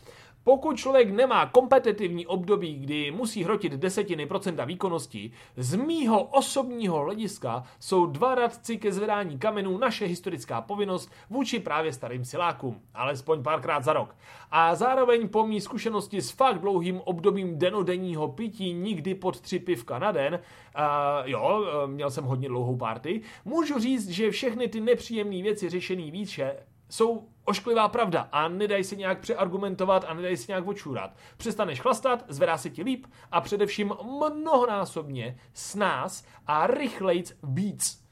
Speaker 1: Pokud člověk nemá kompetitivní období, kdy musí hrotit desetiny procenta výkonnosti, z mýho osobního hlediska jsou dva radci ke zvedání kamenů naše historická povinnost vůči právě starým silákům, alespoň párkrát za rok. A zároveň po mý zkušenosti s fakt dlouhým obdobím denodenního pití nikdy pod tři pivka na den, uh, jo, měl jsem hodně dlouhou party, můžu říct, že všechny ty nepříjemné věci řešený výše jsou ošklivá pravda a nedají se nějak přeargumentovat a nedají se nějak očůrat. Přestaneš chlastat, zvedá se ti líp a především mnohonásobně s nás a rychlejc víc.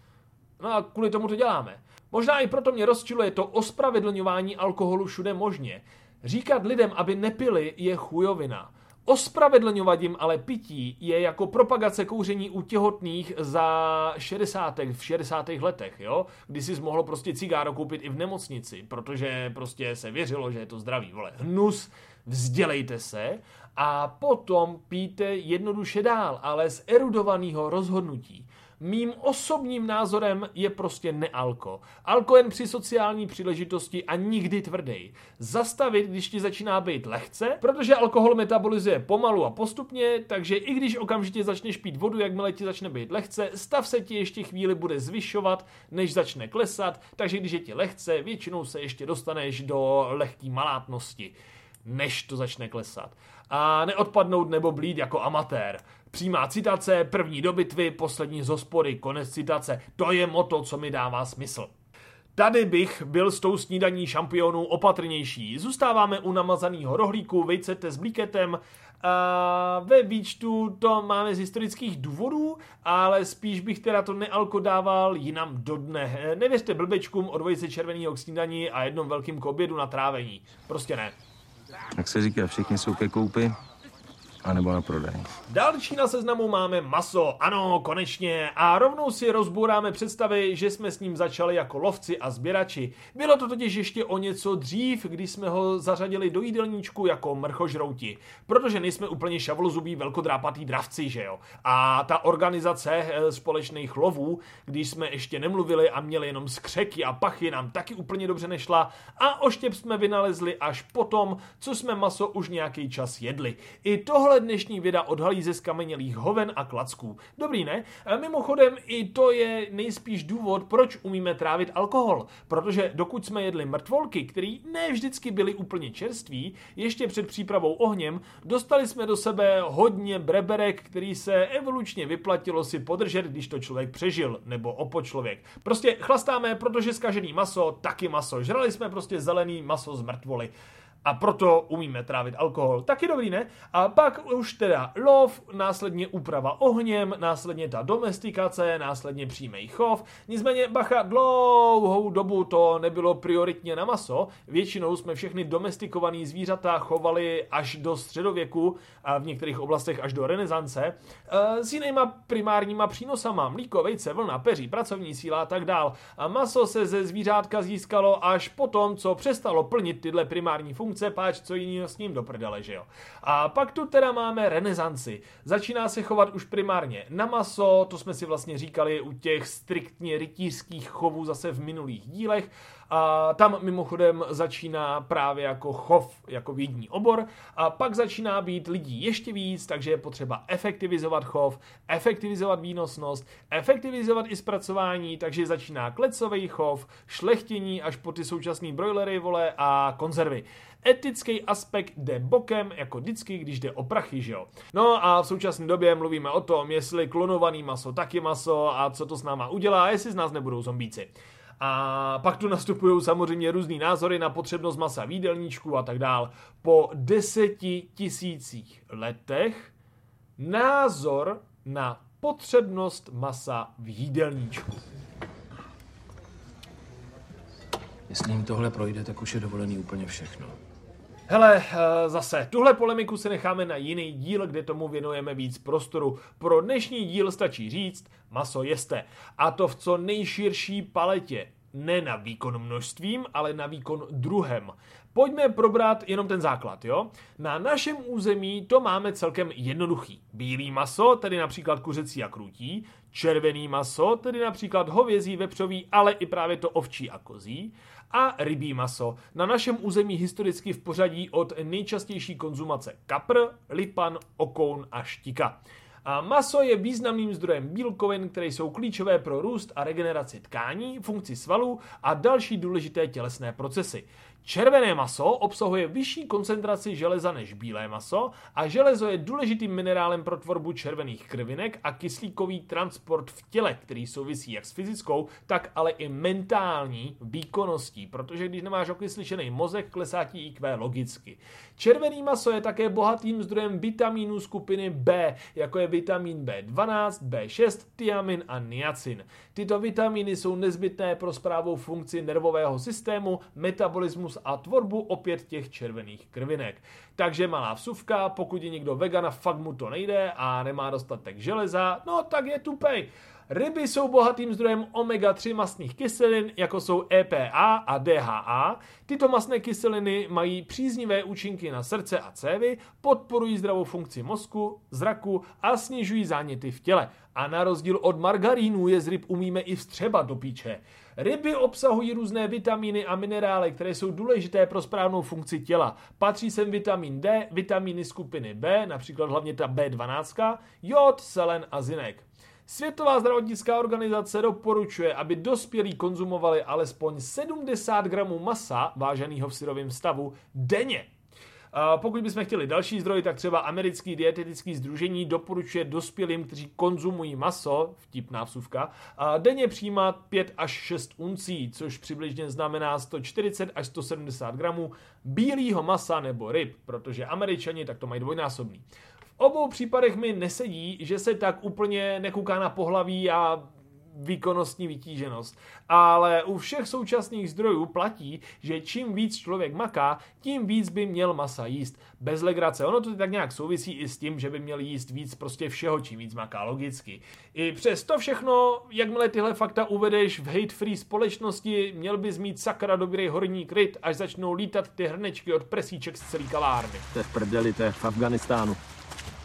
Speaker 1: No a kvůli tomu to děláme. Možná i proto mě rozčiluje to ospravedlňování alkoholu všude možně. Říkat lidem, aby nepili, je chujovina. Ospravedlňovat jim ale pití je jako propagace kouření u těhotných za 60. v 60. letech, jo? Kdy si mohlo prostě cigáro koupit i v nemocnici, protože prostě se věřilo, že je to zdravý, vole. Hnus, vzdělejte se a potom píte jednoduše dál, ale z erudovaného rozhodnutí. Mým osobním názorem je prostě nealko. Alko jen při sociální příležitosti a nikdy tvrdý. Zastavit, když ti začíná být lehce, protože alkohol metabolizuje pomalu a postupně, takže i když okamžitě začneš pít vodu, jakmile ti začne být lehce, stav se ti ještě chvíli bude zvyšovat, než začne klesat, takže když je ti lehce, většinou se ještě dostaneš do lehké malátnosti než to začne klesat. A neodpadnout nebo blít jako amatér. Přímá citace, první do bitvy, poslední z hospody, konec citace. To je moto, co mi dává smysl. Tady bych byl s tou snídaní šampionů opatrnější. Zůstáváme u namazaného rohlíku, vejcete s blíketem. A ve výčtu to máme z historických důvodů, ale spíš bych teda to nealko dával jinam do dne. Nevěřte blbečkům o dvojice červeného k snídaní a jednom velkým k obědu na trávení. Prostě ne.
Speaker 2: Jak se říká, všichni jsou ke koupi, anebo na prodej.
Speaker 1: Další na seznamu máme maso, ano, konečně. A rovnou si rozbouráme představy, že jsme s ním začali jako lovci a sběrači. Bylo to totiž ještě o něco dřív, když jsme ho zařadili do jídelníčku jako mrchožrouti. Protože nejsme úplně šavlozubí velkodrápatý dravci, že jo. A ta organizace eh, společných lovů, když jsme ještě nemluvili a měli jenom skřeky a pachy, nám taky úplně dobře nešla. A oštěp jsme vynalezli až potom, co jsme maso už nějaký čas jedli. I tohle dnešní vida odhalí ze skamenělých hoven a klacků. Dobrý, ne? A mimochodem, i to je nejspíš důvod, proč umíme trávit alkohol. Protože dokud jsme jedli mrtvolky, které ne vždycky byly úplně čerství, ještě před přípravou ohněm, dostali jsme do sebe hodně breberek, který se evolučně vyplatilo si podržet, když to člověk přežil, nebo opo člověk. Prostě chlastáme, protože skažený maso, taky maso. Žrali jsme prostě zelený maso z mrtvoly a proto umíme trávit alkohol. Taky dobrý, ne? A pak už teda lov, následně úprava ohněm, následně ta domestikace, následně přímý chov. Nicméně, bacha, dlouhou dobu to nebylo prioritně na maso. Většinou jsme všechny domestikované zvířata chovali až do středověku a v některých oblastech až do renesance e, s jinýma primárníma přínosama. Mlíko, vejce, vlna, peří, pracovní síla a tak dál. A maso se ze zvířátka získalo až potom, co přestalo plnit tyhle primární funkce funkce, páč, co jiného s ním do prdele, že jo. A pak tu teda máme renesanci. Začíná se chovat už primárně na maso, to jsme si vlastně říkali u těch striktně rytířských chovů zase v minulých dílech. A tam mimochodem začíná právě jako chov, jako vědní obor. A pak začíná být lidí ještě víc, takže je potřeba efektivizovat chov, efektivizovat výnosnost, efektivizovat i zpracování, takže začíná klecový chov, šlechtění až po ty současné brojlery, vole, a konzervy etický aspekt jde bokem, jako vždycky, když jde o prachy, že jo. No a v současné době mluvíme o tom, jestli klonovaný maso taky maso a co to s náma udělá, jestli z nás nebudou zombíci. A pak tu nastupují samozřejmě různý názory na potřebnost masa v jídelníčku a tak dál. Po deseti tisících letech názor na potřebnost masa v jídelníčku.
Speaker 4: Jestli jim tohle projde, tak už je dovolený úplně všechno.
Speaker 1: Hele, eh, zase, tuhle polemiku se necháme na jiný díl, kde tomu věnujeme víc prostoru. Pro dnešní díl stačí říct, maso jeste. A to v co nejširší paletě. Ne na výkon množstvím, ale na výkon druhem. Pojďme probrat jenom ten základ, jo? Na našem území to máme celkem jednoduchý. Bílý maso, tedy například kuřecí a krutí, červený maso, tedy například hovězí, vepřový, ale i právě to ovčí a kozí, a rybí maso. Na našem území historicky v pořadí od nejčastější konzumace kapr, lipan, okoun a štika. A maso je významným zdrojem bílkovin, které jsou klíčové pro růst a regeneraci tkání, funkci svalů a další důležité tělesné procesy. Červené maso obsahuje vyšší koncentraci železa než bílé maso a železo je důležitým minerálem pro tvorbu červených krvinek a kyslíkový transport v těle, který souvisí jak s fyzickou, tak ale i mentální výkonností, protože když nemáš okysličený mozek, klesá ti IQ logicky. Červený maso je také bohatým zdrojem vitamínů skupiny B, jako je vitamin B12, B6, tiamin a niacin. Tyto vitamíny jsou nezbytné pro zprávu funkci nervového systému, metabolismus a tvorbu opět těch červených krvinek. Takže malá vsuvka, pokud je někdo vegan a fakt mu to nejde a nemá dostatek železa, no tak je tupej. Ryby jsou bohatým zdrojem omega-3 mastných kyselin, jako jsou EPA a DHA. Tyto mastné kyseliny mají příznivé účinky na srdce a cévy, podporují zdravou funkci mozku, zraku a snižují záněty v těle. A na rozdíl od margarínu je z ryb umíme i vstřebat do píče. Ryby obsahují různé vitamíny a minerály, které jsou důležité pro správnou funkci těla. Patří sem vitamin D, vitamíny skupiny B, například hlavně ta B12, jod, selen a zinek. Světová zdravotnická organizace doporučuje, aby dospělí konzumovali alespoň 70 gramů masa váženého v syrovém stavu denně. Pokud bychom chtěli další zdroj, tak třeba americký dietetický združení doporučuje dospělým, kteří konzumují maso, vtipná vsuvka, denně přijímat 5 až 6 uncí, což přibližně znamená 140 až 170 gramů bílého masa nebo ryb, protože američani tak to mají dvojnásobný. V obou případech mi nesedí, že se tak úplně nekouká na pohlaví a výkonnostní vytíženost. Ale u všech současných zdrojů platí, že čím víc člověk maká, tím víc by měl masa jíst. Bez legrace. Ono to tak nějak souvisí i s tím, že by měl jíst víc prostě všeho, čím víc maká, logicky. I přes to všechno, jakmile tyhle fakta uvedeš v hate-free společnosti, měl bys mít sakra dobrý horní kryt, až začnou lítat ty hrnečky od presíček z celý kavárny.
Speaker 4: To je v prdeli, to je v Afganistánu.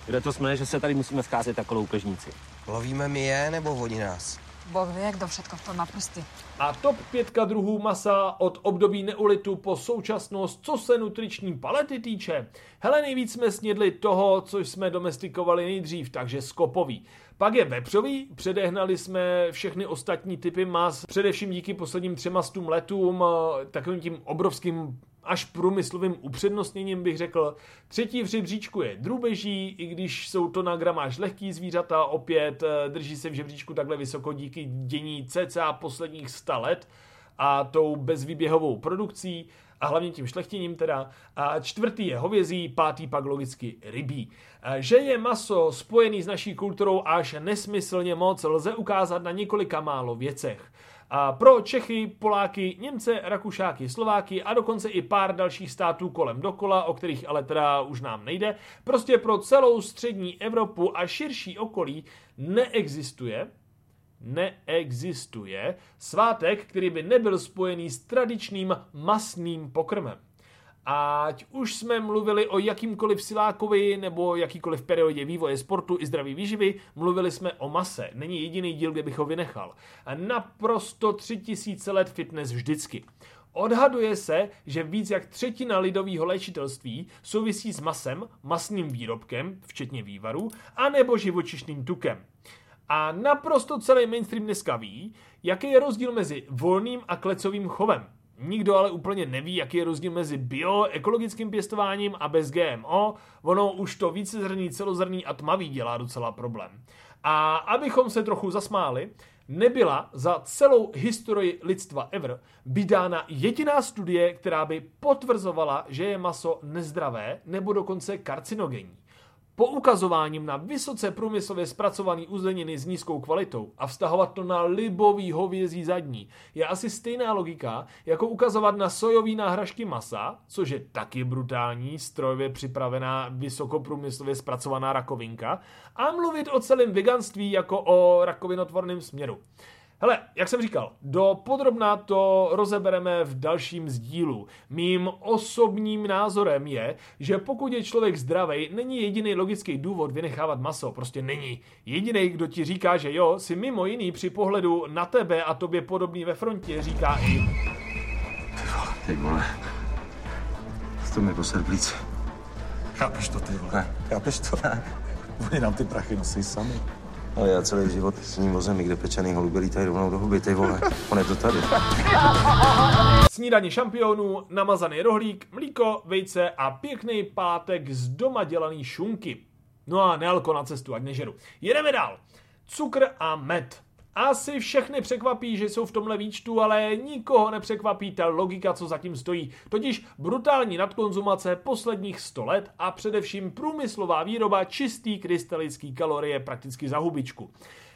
Speaker 4: Kde to jsme, že se tady musíme scházet jako loupežníci?
Speaker 8: Lovíme my je, nebo oni nás?
Speaker 7: Boh vie, kto všetko v tom má prsty.
Speaker 1: A top 5 druhů masa od období neolitu po současnost, co se nutriční palety týče. Hele, nejvíc jsme snědli toho, co jsme domestikovali nejdřív, takže skopový. Pak je vepřový, předehnali jsme všechny ostatní typy mas, především díky posledním třema stům letům, takovým tím obrovským až průmyslovým upřednostněním bych řekl. Třetí v žebříčku je drůbeží, i když jsou to na gramáž lehký zvířata, opět eh, drží se v žebříčku takhle vysoko díky dění cca posledních 100 let a tou bezvýběhovou produkcí a hlavně tím šlechtěním teda. A čtvrtý je hovězí, pátý pak logicky rybí. Že je maso spojený s naší kulturou až nesmyslně moc, lze ukázat na několika málo věcech. A pro Čechy, Poláky, Němce, Rakušáky, Slováky a dokonce i pár dalších států kolem dokola, o kterých ale teda už nám nejde, prostě pro celou střední Evropu a širší okolí neexistuje neexistuje svátek, který by nebyl spojený s tradičním masným pokrmem. Ať už jsme mluvili o jakýmkoliv silákovi nebo jakýkoliv periodě vývoje sportu i zdraví výživy, mluvili jsme o mase. Není jediný díl, kde bych ho vynechal. Naprosto tři tisíce let fitness vždycky. Odhaduje se, že víc jak třetina lidového léčitelství souvisí s masem, masným výrobkem, včetně vývaru, anebo živočišným tukem. A naprosto celý mainstream dneska ví, jaký je rozdíl mezi volným a klecovým chovem. Nikdo ale úplně neví, jaký je rozdíl mezi bio, ekologickým pěstováním a bez GMO. Ono už to vícezrný, celozrný a tmavý dělá docela problém. A abychom se trochu zasmáli, nebyla za celou historii lidstva ever vydána jediná studie, která by potvrzovala, že je maso nezdravé nebo dokonce karcinogenní. Poukazováním na vysoce průmyslově zpracovaný uzeniny s nízkou kvalitou a vztahovat to na libový hovězí zadní je asi stejná logika, jako ukazovat na sojový náhražky masa, což je taky brutální, strojově připravená vysokoprůmyslově zpracovaná rakovinka, a mluvit o celém veganství jako o rakovinotvorném směru. Hele, jak jsem říkal, do podrobná to rozebereme v dalším sdílu. Mým osobním názorem je, že pokud je člověk zdravý, není jediný logický důvod vynechávat maso. Prostě není. Jediný, kdo ti říká, že jo, si mimo jiný při pohledu na tebe a tobě podobný ve frontě říká i...
Speaker 2: Ty vole. To mi poser.
Speaker 6: Chápeš to, ty vole?
Speaker 2: Ne.
Speaker 6: Chápeš to? Oni nám ty prachy nosí sami.
Speaker 2: Ale já celý život s ním vozem, kde pečený holuby lítají rovnou do huby, ty vole. On je to tady.
Speaker 1: Snídaně šampionů, namazaný rohlík, mlíko, vejce a pěkný pátek z doma dělaný šunky. No a nealko na cestu, ať nežeru. Jedeme dál. Cukr a med. Asi všechny překvapí, že jsou v tomhle výčtu, ale nikoho nepřekvapí ta logika, co zatím stojí. Totiž brutální nadkonzumace posledních 100 let a především průmyslová výroba čistý krystalický kalorie prakticky za hubičku.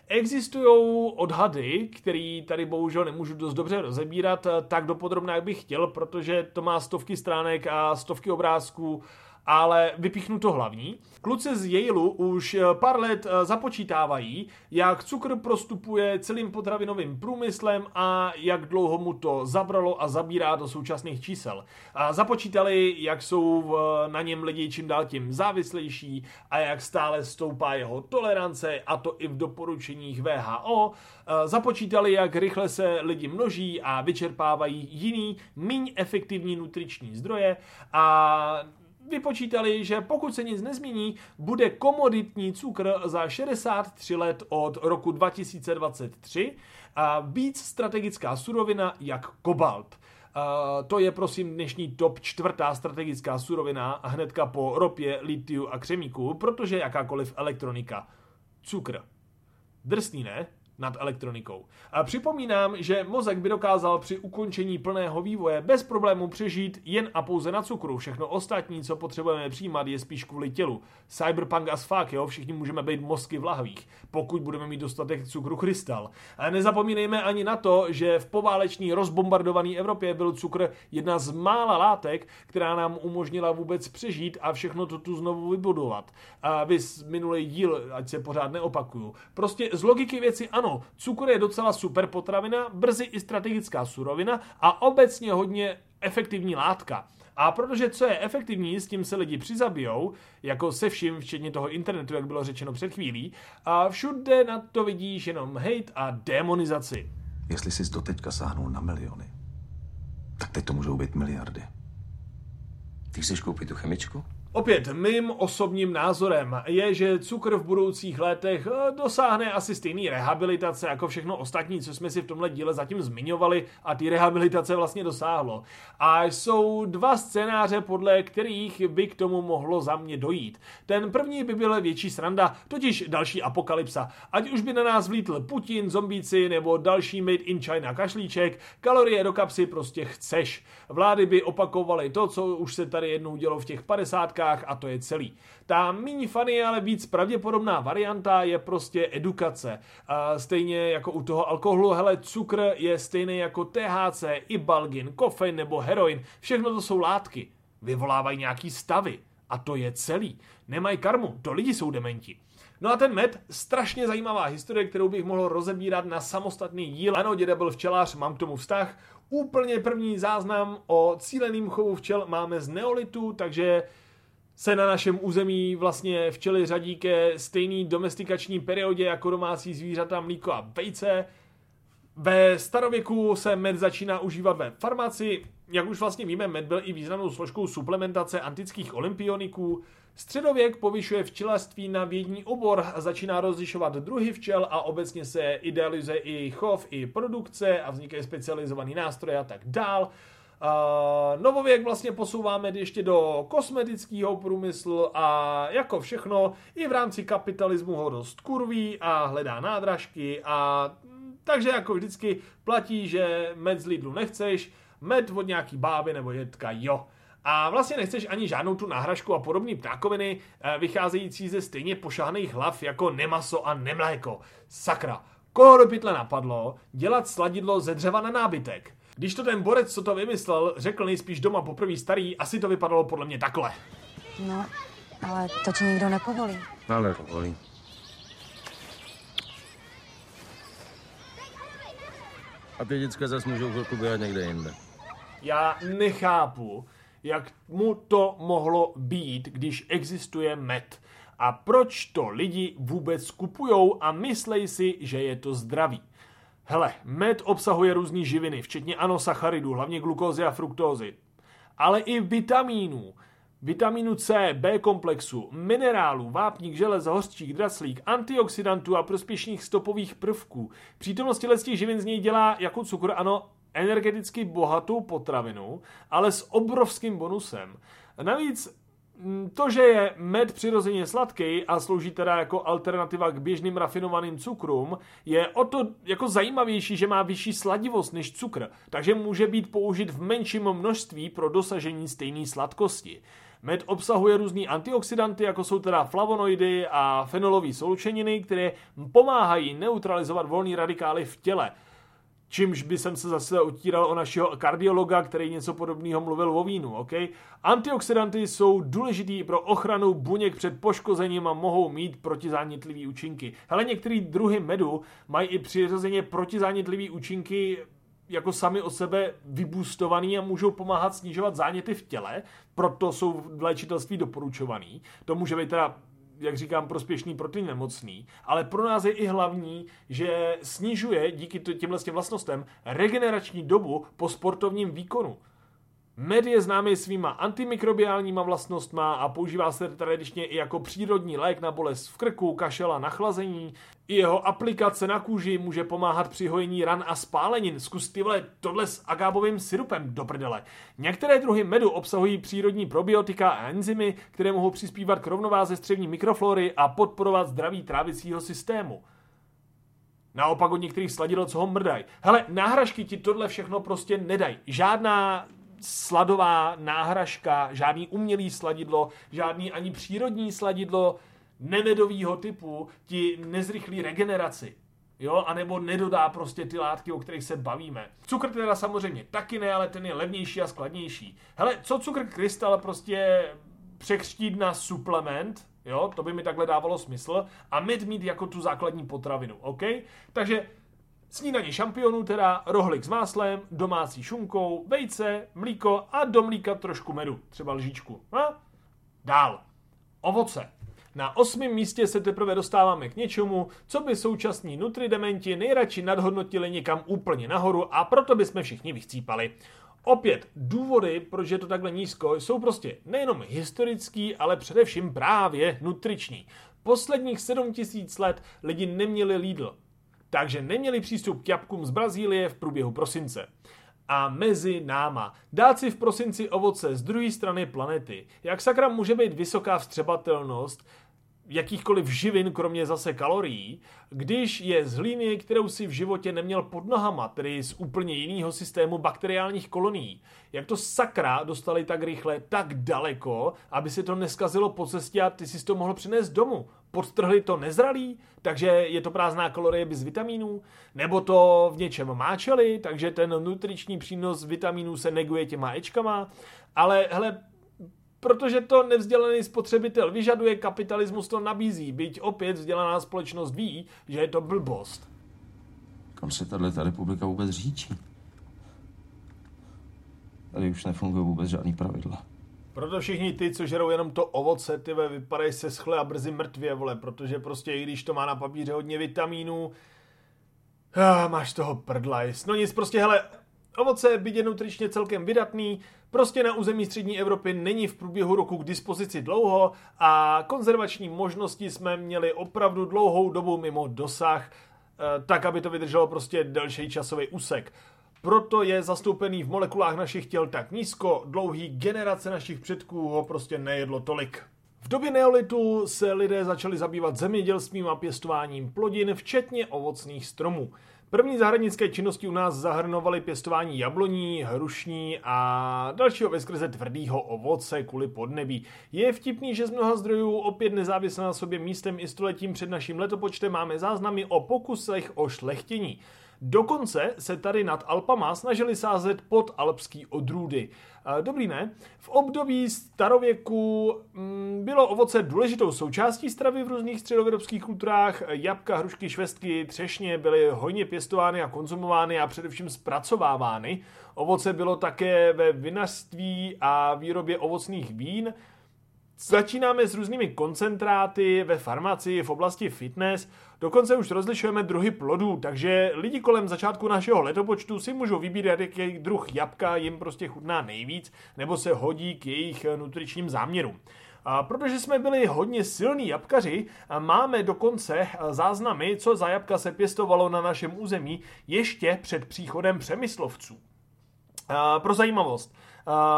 Speaker 1: Existují odhady, který tady bohužel nemůžu dost dobře rozebírat tak dopodrobně, jak bych chtěl, protože to má stovky stránek a stovky obrázků ale vypíchnu to hlavní. Kluci z Yaleu už eh, pár let eh, započítávají, jak cukr prostupuje celým potravinovým průmyslem a jak dlouho mu to zabralo a zabírá do současných čísel. A započítali, jak jsou na něm lidi čím dál tím závislejší a jak stále stoupá jeho tolerance, a to i v doporučeních VHO. Eh, započítali, jak rychle se lidi množí a vyčerpávají jiný, méně efektivní nutriční zdroje a vypočítali, že pokud se nic nezmění, bude komoditní cukr za 63 let od roku 2023 a víc strategická surovina jak kobalt. Uh, to je prosím dnešní top čtvrtá strategická surovina hnedka po ropě, litiu a křemíku, protože jakákoliv elektronika. Cukr. Drsný, ne? Nad elektronikou. A připomínám, že mozek by dokázal při ukončení plného vývoje bez problému přežít jen a pouze na cukru. Všechno ostatní, co potřebujeme přijímat, je spíš kvůli tělu. Cyberpunk as fuck, jo, všichni můžeme být mozky v lahvích, pokud budeme mít dostatek cukru krystal. A nezapomínejme ani na to, že v poválečný rozbombardované Evropě byl cukr jedna z mála látek, která nám umožnila vůbec přežít a všechno to tu znovu vybudovat. A vy minulý díl, ať se pořád neopakuju. Prostě z logiky věci ano, ano, cukr je docela super potravina, brzy i strategická surovina a obecně hodně efektivní látka. A protože co je efektivní, s tím se lidi přizabijou, jako se vším, včetně toho internetu, jak bylo řečeno před chvílí, a všude na to vidíš jenom hate a demonizaci.
Speaker 3: Jestli jsi doteďka sáhnul na miliony, tak teď to můžou být miliardy.
Speaker 8: Ty chceš koupit tu chemičku?
Speaker 1: Opět, mým osobním názorem je, že cukr v budoucích letech eh, dosáhne asi stejný rehabilitace jako všechno ostatní, co jsme si v tomhle díle zatím zmiňovali a ty rehabilitace vlastně dosáhlo. A jsou dva scénáře, podle kterých by k tomu mohlo za mě dojít. Ten první by byl větší sranda, totiž další apokalypsa. Ať už by na nás vlítl Putin, zombíci nebo další made in China kašlíček, kalorie do kapsy prostě chceš. Vlády by opakovaly to, co už se tady jednou dělo v těch 50 a to je celý. Ta méně funny, ale víc pravděpodobná varianta je prostě edukace. Stejně jako u toho alkoholu, hele, cukr je stejný jako THC, ibalgin, kofein nebo heroin. Všechno to jsou látky. Vyvolávají nějaký stavy. A to je celý. Nemají karmu, to lidi jsou dementi. No a ten med, strašně zajímavá historie, kterou bych mohl rozebírat na samostatný díl. Ano, děda byl včelář, mám k tomu vztah. Úplně první záznam o cíleným chovu včel máme z neolitu, takže se na našem území vlastně včely řadí ke stejný domestikační periodě jako domácí zvířata, mlíko a vejce. Ve starověku se med začíná užívat ve farmaci. Jak už vlastně víme, med byl i významnou složkou suplementace antických olympioniků. Středověk povyšuje včelařství na vědní obor a začíná rozlišovat druhy včel a obecně se idealizuje i chov, i produkce a vznikají specializovaný nástroje a tak dál. Novověk vlastně posouváme ještě do kosmetického průmyslu a jako všechno i v rámci kapitalismu ho dost kurví a hledá nádražky a takže jako vždycky platí, že med z Lidlu nechceš, med od nějaký báby nebo jedka jo. A vlastně nechceš ani žádnou tu náhražku a podobné ptákoviny eh, vycházející ze stejně pošáhaných hlav jako nemaso a nemléko. Sakra, koho do pytle napadlo dělat sladidlo ze dřeva na nábytek? Když to ten borec, co to vymyslel, řekl nejspíš doma poprvé starý, asi to vypadalo podle mě takhle.
Speaker 7: No, ale to ti nikdo nepovolí.
Speaker 2: Ale povolí. A ty děcka zase můžou chvilku běhat někde jinde.
Speaker 1: Já nechápu, jak mu to mohlo být, když existuje med. A proč to lidi vůbec kupujou a myslej si, že je to zdravý. Hele, med obsahuje různé živiny, včetně anosacharidů, hlavně glukózy a fruktózy. Ale i vitamínů. Vitamínu C, B komplexu, minerálů, vápník, železa, hořčík, draslík, antioxidantů a prospěšných stopových prvků. Přítomnost těchto živin z něj dělá jako cukr, ano, energeticky bohatou potravinu, ale s obrovským bonusem. Navíc to, že je med přirozeně sladký a slouží teda jako alternativa k běžným rafinovaným cukrům, je o to jako zajímavější, že má vyšší sladivost než cukr, takže může být použit v menším množství pro dosažení stejné sladkosti. Med obsahuje různé antioxidanty, jako jsou teda flavonoidy a fenolové sloučeniny, které pomáhají neutralizovat volné radikály v těle čímž by jsem se zase utíral o našeho kardiologa, který něco podobného mluvil o vínu. Okay? Antioxidanty jsou důležitý pro ochranu buněk před poškozením a mohou mít protizánětlivý účinky. Hele, některé druhy medu mají i přirozeně protizánětlivý účinky jako sami o sebe vybustovaný a můžou pomáhat snižovat záněty v těle, proto jsou v léčitelství doporučovaný. To může být teda jak říkám, prospěšný pro ty nemocný, ale pro nás je i hlavní, že snižuje díky těmhle vlastnostem regenerační dobu po sportovním výkonu. Med je známý svýma antimikrobiálníma vlastnostma a používá se tradičně i jako přírodní lék na bolest v krku, kašel a nachlazení. I jeho aplikace na kůži může pomáhat při hojení ran a spálenin. Zkus ty vole tohle s agábovým syrupem do prdele. Některé druhy medu obsahují přírodní probiotika a enzymy, které mohou přispívat k rovnováze střevní mikroflory a podporovat zdraví trávicího systému. Naopak od některých sladidel, co ho mrdají. Hele, náhražky ti tohle všechno prostě nedají. Žádná sladová náhražka, žádný umělý sladidlo, žádný ani přírodní sladidlo nemedovýho typu ti nezrychlí regeneraci. Jo, anebo nedodá prostě ty látky, o kterých se bavíme. Cukr teda samozřejmě taky ne, ale ten je levnější a skladnější. Hele, co cukr krystal prostě překřtít na suplement, jo, to by mi takhle dávalo smysl, a med mít jako tu základní potravinu, OK? Takže Snídaní šampionů teda rohlik s máslem, domácí šunkou, vejce, mlíko a do mlíka trošku medu, třeba lžičku. A? Dál. Ovoce. Na osmém místě se teprve dostáváme k něčemu, co by současní nutridementi nejradši nadhodnotili někam úplně nahoru a proto by jsme všichni vychcípali. Opět, důvody, proč je to takhle nízko, jsou prostě nejenom historický, ale především právě nutriční. Posledních 7000 let lidi neměli Lidl, takže neměli přístup k jabkům z Brazílie v průběhu prosince. A mezi náma. Dát si v prosinci ovoce z druhé strany planety. Jak sakra může být vysoká vstřebatelnost jakýchkoliv živin, kromě zase kalorií, když je z hlíny, kterou si v životě neměl pod nohama, tedy z úplně jiného systému bakteriálních kolonií. Jak to sakra dostali tak rychle, tak daleko, aby se to neskazilo po cestě a ty si to mohl přinést domů. Podtrhli to nezralý, takže je to prázdná kalorie bez vitamínů, nebo to v něčem máčeli, takže ten nutriční přínos vitamínů se neguje těma ečkama, ale hele, Protože to nevzdělaný spotřebitel vyžaduje, kapitalismus to nabízí, byť opět vzdělaná společnost ví, že je to blbost.
Speaker 2: Kam se tato republika vůbec říčí? Tady už nefungují vůbec žádný pravidla.
Speaker 1: Proto všichni ty, co žerou jenom to ovoce, ty vypadají se schle a brzy mrtvě, vole, protože prostě i když to má na papíře hodně vitamínů, ah, máš toho prdlajs. No nic, prostě hele, Ovoce, byť je nutričně celkem vydatný, prostě na území střední Evropy není v průběhu roku k dispozici dlouho a konzervační možnosti jsme měli opravdu dlouhou dobu mimo dosah, eh, tak, aby to vydrželo prostě delší časový úsek. Proto je zastoupený v molekulách našich těl tak nízko, dlouhý generace našich předků ho prostě nejedlo tolik. V době neolitu se lidé začali zabývat zemědělstvím a pěstováním plodin, včetně ovocných stromů. První zahradnické činnosti u nás zahrnovaly pěstování jabloní, hrušní a dalšího veskrze tvrdého ovoce kvůli podnebí. Je vtipný, že z mnoha zdrojů opět nezávisle na sobě místem i stoletím před naším letopočtem máme záznamy o pokusech o šlechtění. Dokonce se tady nad Alpama snažili sázet pod alpský odrůdy. Dobrý ne? V období starověku mm, bylo ovoce důležitou součástí stravy v různých středoevropských kulturách. Jabka, hrušky, švestky, třešně byly hojně pěstovány a konzumovány a především zpracovávány. Ovoce bylo také ve vinařství a výrobě ovocných vín. Začínáme s různými koncentráty ve farmaci, v oblasti fitness, dokonce už rozlišujeme druhy plodů, takže lidi kolem začátku našeho letopočtu si můžou vybírat, jaký druh jabka jim prostě chutná nejvíc, nebo se hodí k jejich nutričním záměrům. A protože jsme byli hodně silní jabkaři, máme dokonce záznamy, co za jabka se pěstovalo na našem území ještě před příchodem přemyslovců. A pro zajímavost,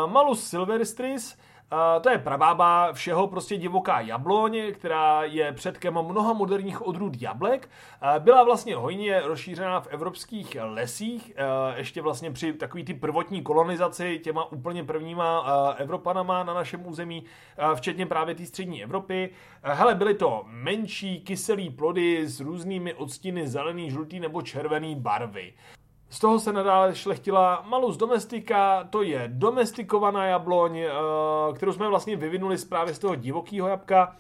Speaker 1: Malus silvestris Uh, to je prabába všeho prostě divoká jabloň, která je předkem mnoha moderních odrůd jablek. Uh, byla vlastně hojně rozšířená v evropských lesích, uh, ještě vlastně při takový ty prvotní kolonizaci těma úplně prvníma Evropanama na našem území, včetně právě té střední Evropy. Hele, byly to menší kyselý plody s různými odstíny zelený, žlutý nebo červený barvy. Z toho se nadále šlechtila Malus domestika, to je domestikovaná jabloň, eh, kterou jsme vlastně vyvinuli z právě z toho divokého jabka.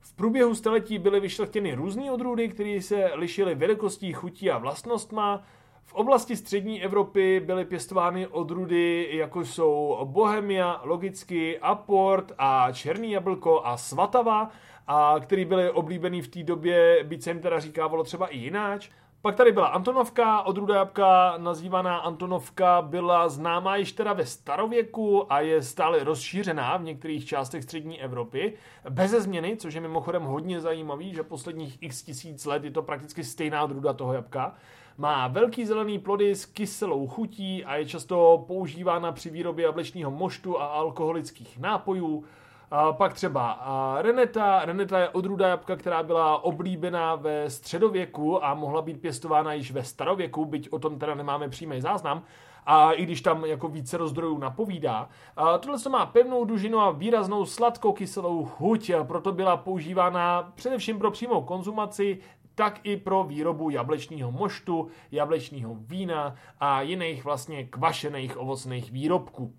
Speaker 1: V průběhu staletí byly vyšlechtěny různé odrůdy, které se lišily velikostí, chutí a vlastnostma. V oblasti střední Evropy byly pěstovány odrůdy, jako jsou Bohemia, logicky Aport a Černý jablko a Svatava, a který byly oblíbený v té době, byť se jim teda říkávalo třeba i jináč. Pak tady byla Antonovka, odrůda jabka nazývaná Antonovka byla známá již teda ve starověku a je stále rozšířená v některých částech střední Evropy. Bez změny, což je mimochodem hodně zajímavý, že posledních x tisíc let je to prakticky stejná odrůda toho jabka. Má velký zelený plody s kyselou chutí a je často používána při výrobě jablečního moštu a alkoholických nápojů. A pak třeba Reneta. Reneta je odrůda jabka, která byla oblíbená ve středověku a mohla být pěstována již ve starověku, byť o tom teda nemáme přímý záznam. A i když tam jako více rozdrojů napovídá. A tohle to má pevnou dužinu a výraznou sladkokyselou chuť, proto byla používána především pro přímou konzumaci, tak i pro výrobu jablečního moštu, jablečního vína a jiných vlastně kvašených ovocných výrobků.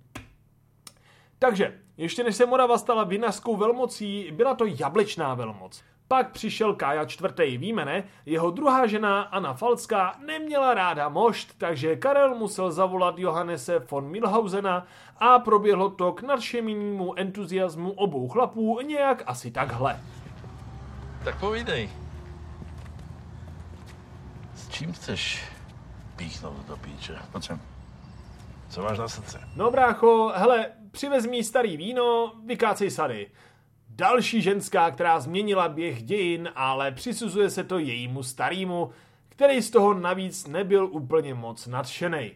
Speaker 1: Takže, ještě než se Morava stala vinařskou velmocí, byla to jablečná velmoc. Pak přišel Kája čtvrtý, víme ne? Jeho druhá žena, Anna Falská, neměla ráda mošt, takže Karel musel zavolat Johannese von Milhausena a proběhlo to k nadšenému entuziasmu obou chlapů nějak asi takhle.
Speaker 9: Tak povídej. S čím chceš píchnout do píče? Pojď sem. Co máš na srdce?
Speaker 1: No brácho, hele, přivez mi starý víno, vykácej sady. Další ženská, která změnila běh dějin, ale přisuzuje se to jejímu starýmu, který z toho navíc nebyl úplně moc nadšený.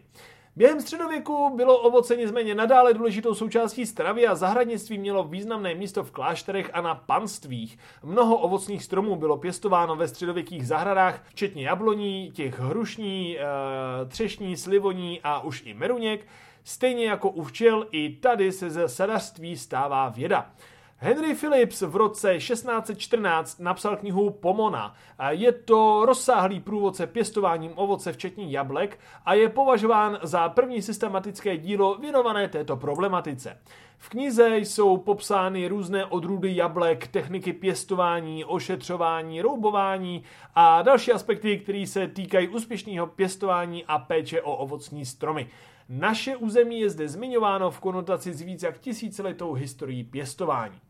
Speaker 1: Během středověku bylo ovoce nicméně nadále důležitou součástí stravy a zahradnictví mělo významné místo v klášterech a na panstvích. Mnoho ovocných stromů bylo pěstováno ve středověkých zahradách, včetně jabloní, těch hrušní, eh, třešní, slivoní a už i meruněk. Stejně jako u včel, i tady se ze sadařství stává věda. Henry Phillips v roce 1614 napsal knihu Pomona. Je to rozsáhlý průvodce pěstováním ovoce, včetně jablek, a je považován za první systematické dílo věnované této problematice. V knize jsou popsány různé odrůdy jablek, techniky pěstování, ošetřování, roubování a další aspekty, které se týkají úspěšného pěstování a péče o ovocní stromy. Naše území je zde zmiňováno v konotaci s víc jak tisíciletou historií pěstování.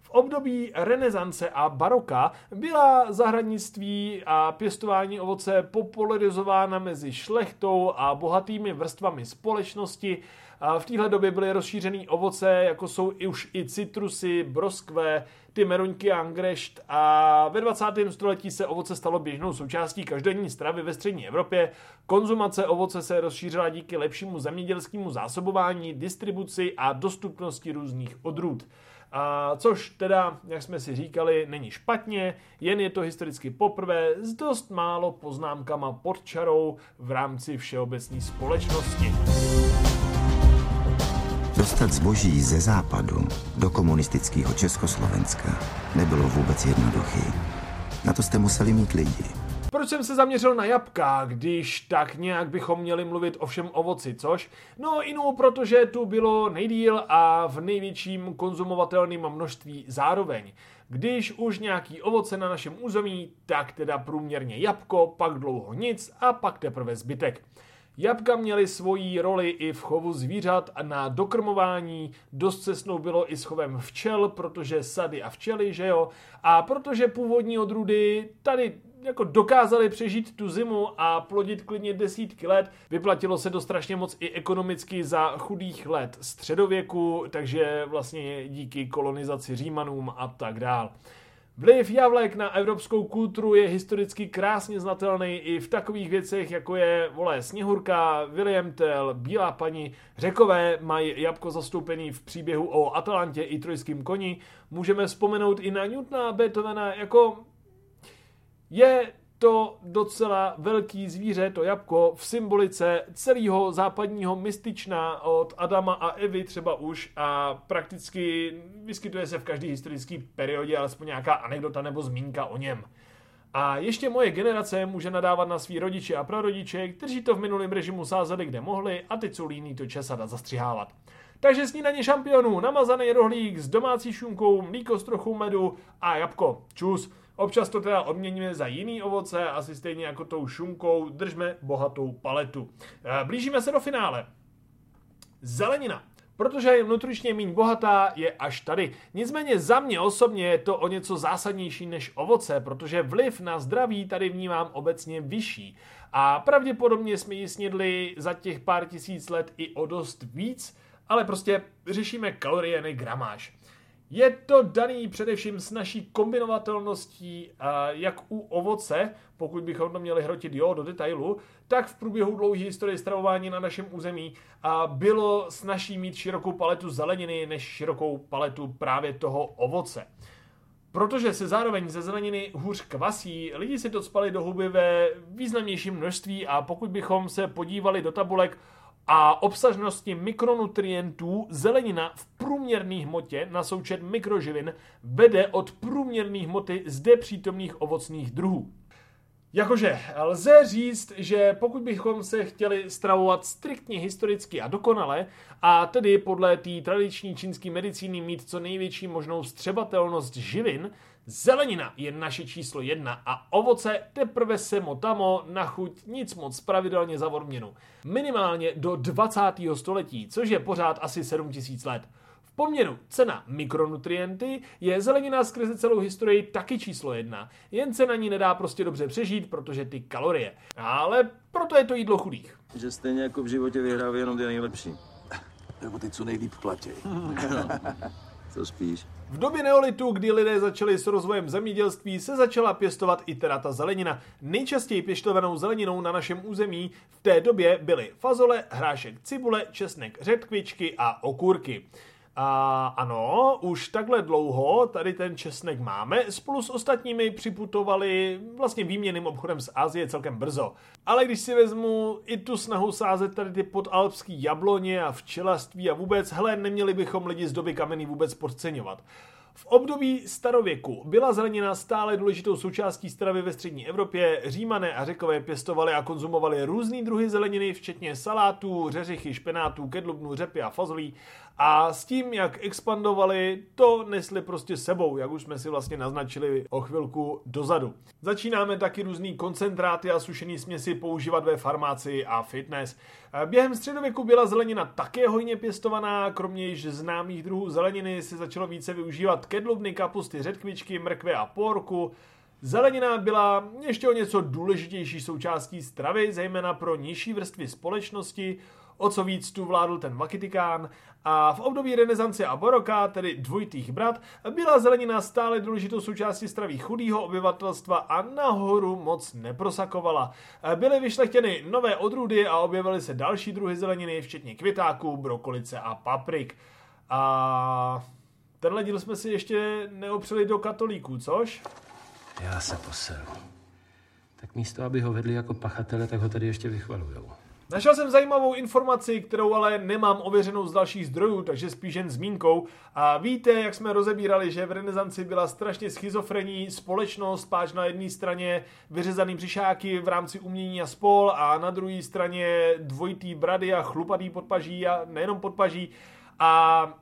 Speaker 1: V období renesance a baroka byla zahradnictví a pěstování ovoce popularizována mezi šlechtou a bohatými vrstvami společnosti. V téhle době byly rozšířený ovoce, jako jsou i už i citrusy, broskve, ty meruňky a angrešt a ve 20. století se ovoce stalo běžnou součástí každodenní stravy ve střední Evropě. Konzumace ovoce se rozšířila díky lepšímu zemědělskému zásobování, distribuci a dostupnosti různých odrůd. A což teda, jak jsme si říkali, není špatně, jen je to historicky poprvé s dost málo poznámkama pod čarou v rámci všeobecné společnosti.
Speaker 5: Dostat zboží ze západu do komunistického Československa nebylo vůbec jednoduchý. Na to jste museli mít lidi.
Speaker 1: Proč jsem se zaměřil na jabka, když tak nějak bychom měli mluvit o všem ovoci, což? No inu, protože tu bylo nejdíl a v největším konzumovatelném množství zároveň. Když už nějaký ovoce na našem území, tak teda průměrně jabko, pak dlouho nic a pak teprve zbytek. Jabka měly svoji roli i v chovu zvířat a na dokrmování. Dost se bylo i s chovem včel, protože sady a včely, že jo? A protože původní odrůdy tady jako dokázali přežít tu zimu a plodit klidně desítky let. Vyplatilo se to strašně moc i ekonomicky za chudých let středověku, takže vlastně díky kolonizaci Římanům a tak dál. Vliv javlek na evropskou kulturu je historicky krásně znatelný i v takových věcech, jako je, vole, Sněhurka, William Tell, Bílá paní, Řekové mají jabko zastoupený v příběhu o Atalantě i trojským koni. Můžeme vzpomenout i na Newtona Beethovena, jako je to docela velký zvíře, to jabko, v symbolice celého západního mystična od Adama a Evy třeba už a prakticky vyskytuje se v každé historické periodě alespoň nějaká anekdota nebo zmínka o něm. A ještě moje generace může nadávat na svý rodiče a prarodiče, kteří to v minulém režimu sázeli kde mohli a teď jsou líní to česat a zastřihávat. Takže snídaně šampionů, namazaný rohlík s domácí šunkou, mlíko s trochou medu a jabko. Čus. Občas to teda odměníme za jiný ovoce, asi stejně jako tou šunkou, držme bohatou paletu. Eh, blížíme se do finále. Zelenina. protože je nutričně méně bohatá, je až tady. Nicméně za mě osobně je to o něco zásadnější než ovoce, protože vliv na zdraví tady vnímám obecně vyšší. A pravděpodobně jsme ji snědli za těch pár tisíc let i o dost víc, ale prostě řešíme kalorie, ne gramáž. Je to daný především s naší kombinovatelností jak u ovoce, pokud bychom to měli hrotit jo do detailu, tak v průběhu dlouhé historie stravování na našem území bylo snaží mít širokou paletu zeleniny než širokou paletu právě toho ovoce. Protože se zároveň ze zeleniny hůř kvasí, lidi si to spali do huby ve významnějším množství a pokud bychom se podívali do tabulek a obsažnosti mikronutrientů zelenina v průměrné hmotě na součet mikroživin vede od průměrné hmoty zde přítomných ovocných druhů. Jakože lze říct, že pokud bychom se chtěli stravovat striktně historicky a dokonale, a tedy podle té tradiční čínské medicíny mít co největší možnou střebatelnost živin, zelenina je naše číslo jedna a ovoce teprve semo tamo na chuť nic moc pravidelně za odměnu. Minimálně do 20. století, což je pořád asi 7000 let poměru cena mikronutrienty je zelenina skrze celou historii taky číslo jedna. Jen se na ní nedá prostě dobře přežít, protože ty kalorie. Ale proto je to jídlo chudých.
Speaker 2: Že stejně jako v životě vyhrávají jenom ty nejlepší.
Speaker 6: Nebo ty, co nejlíp platí.
Speaker 2: Co spíš?
Speaker 1: V době neolitu, kdy lidé začali s rozvojem zemědělství, se začala pěstovat i teda ta zelenina. Nejčastěji pěstovanou zeleninou na našem území v té době byly fazole, hrášek cibule, česnek, řetkvičky a okurky. A ano, už takhle dlouho tady ten česnek máme, spolu s ostatními připutovali vlastně výměným obchodem z Asie celkem brzo. Ale když si vezmu i tu snahu sázet tady ty podalpský jabloně a včelařství a vůbec, hele, neměli bychom lidi z doby kameny vůbec podceňovat. V období starověku byla zelenina stále důležitou součástí stravy ve střední Evropě. Římané a řekové pěstovali a konzumovali různý druhy zeleniny, včetně salátů, řeřichy, špenátů, kedlubnů, řepy a fazolí. A s tím, jak expandovali, to nesli prostě sebou, jak už jsme si vlastně naznačili o chvilku dozadu. Začínáme taky různý koncentráty a sušený směsi používat ve farmácii a fitness. Během středověku byla zelenina také hojně pěstovaná, kromě již známých druhů zeleniny se začalo více využívat kedlubny, kapusty, řetkvičky, mrkve a porku. Zelenina byla ještě o něco důležitější součástí stravy, zejména pro nižší vrstvy společnosti, o co víc tu vládl ten Vakitikán a v období renesance a baroka, tedy dvojitých brat, byla zelenina stále důležitou součástí straví chudého obyvatelstva a nahoru moc neprosakovala. Byly vyšlechtěny nové odrůdy a objevily se další druhy zeleniny, včetně květáků, brokolice a paprik. A tenhle díl jsme si ještě neopřeli do katolíků, což?
Speaker 8: Já se poseru. Tak místo, aby ho vedli jako pachatele, tak ho tady ještě vychvalujou.
Speaker 1: Našel jsem zajímavou informaci, kterou ale nemám ověřenou z dalších zdrojů, takže spíš jen zmínkou. A víte, jak jsme rozebírali, že v renesanci byla strašně schizofrení společnost, páč na jedné straně vyřezaný břišáky v rámci umění a spol a na druhé straně dvojitý brady a chlupatý podpaží a nejenom podpaží. A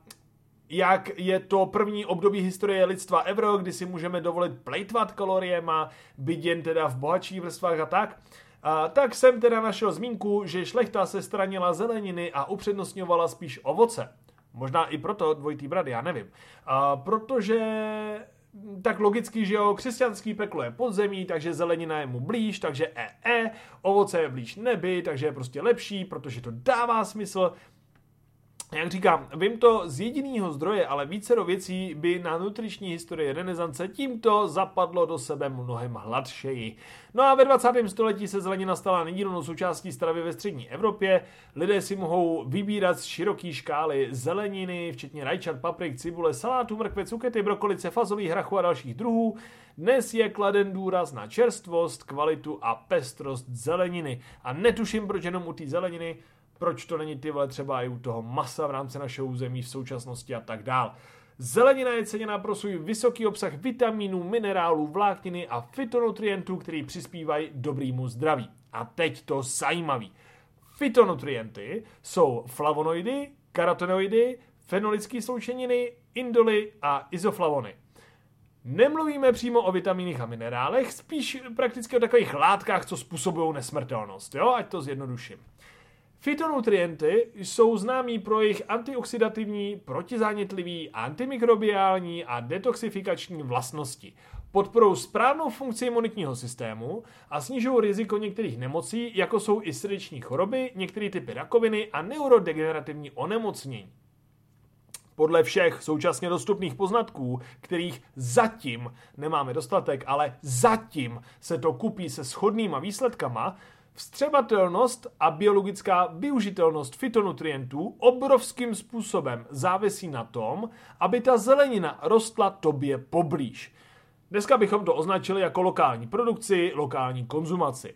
Speaker 1: jak je to první období historie lidstva ever, kdy si můžeme dovolit plejtvat kaloriema, byť jen teda v bohatších vrstvách a tak. A tak jsem teda našel zmínku, že šlechta se stranila zeleniny a upřednostňovala spíš ovoce. Možná i proto dvojitý brat, já nevím. A protože tak logicky, že jo, křesťanský peklo je podzemí, takže zelenina je mu blíž, takže e, e, ovoce je blíž nebi, takže je prostě lepší, protože to dává smysl. Jak říkám, vím to z jediného zdroje, ale vícero věcí by na nutriční historii renesance tímto zapadlo do sebe mnohem hladšeji. No a ve 20. století se zelenina stala nedílnou součástí stravy ve střední Evropě. Lidé si mohou vybírat z široké škály zeleniny, včetně rajčat, paprik, cibule, salátu, mrkve, cukety, brokolice, fazolí, hrachu a dalších druhů. Dnes je kladen důraz na čerstvost, kvalitu a pestrost zeleniny. A netuším, proč jenom u té zeleniny, proč to není ty vole třeba i u toho masa v rámci našeho území v současnosti a tak dál. Zelenina je ceněná pro svůj vysoký obsah vitaminů, minerálů, vlákniny a fitonutrientů, který přispívají dobrýmu zdraví. A teď to zajímavý. Fitonutrienty jsou flavonoidy, karotenoidy, fenolické sloučeniny, indoly a izoflavony. Nemluvíme přímo o vitamínech a minerálech, spíš prakticky o takových látkách, co způsobují nesmrtelnost, jo? ať to zjednoduším. Fytonutrienty jsou známí pro jejich antioxidativní, protizánětlivý, antimikrobiální a detoxifikační vlastnosti. Podporou správnou funkci imunitního systému a snižují riziko některých nemocí, jako jsou i srdeční choroby, některé typy rakoviny a neurodegenerativní onemocnění. Podle všech současně dostupných poznatků, kterých zatím nemáme dostatek, ale zatím se to kupí se shodnýma výsledkama, Vstřebatelnost a biologická využitelnost fitonutrientů obrovským způsobem závisí na tom, aby ta zelenina rostla tobě poblíž. Dneska bychom to označili jako lokální produkci, lokální konzumaci.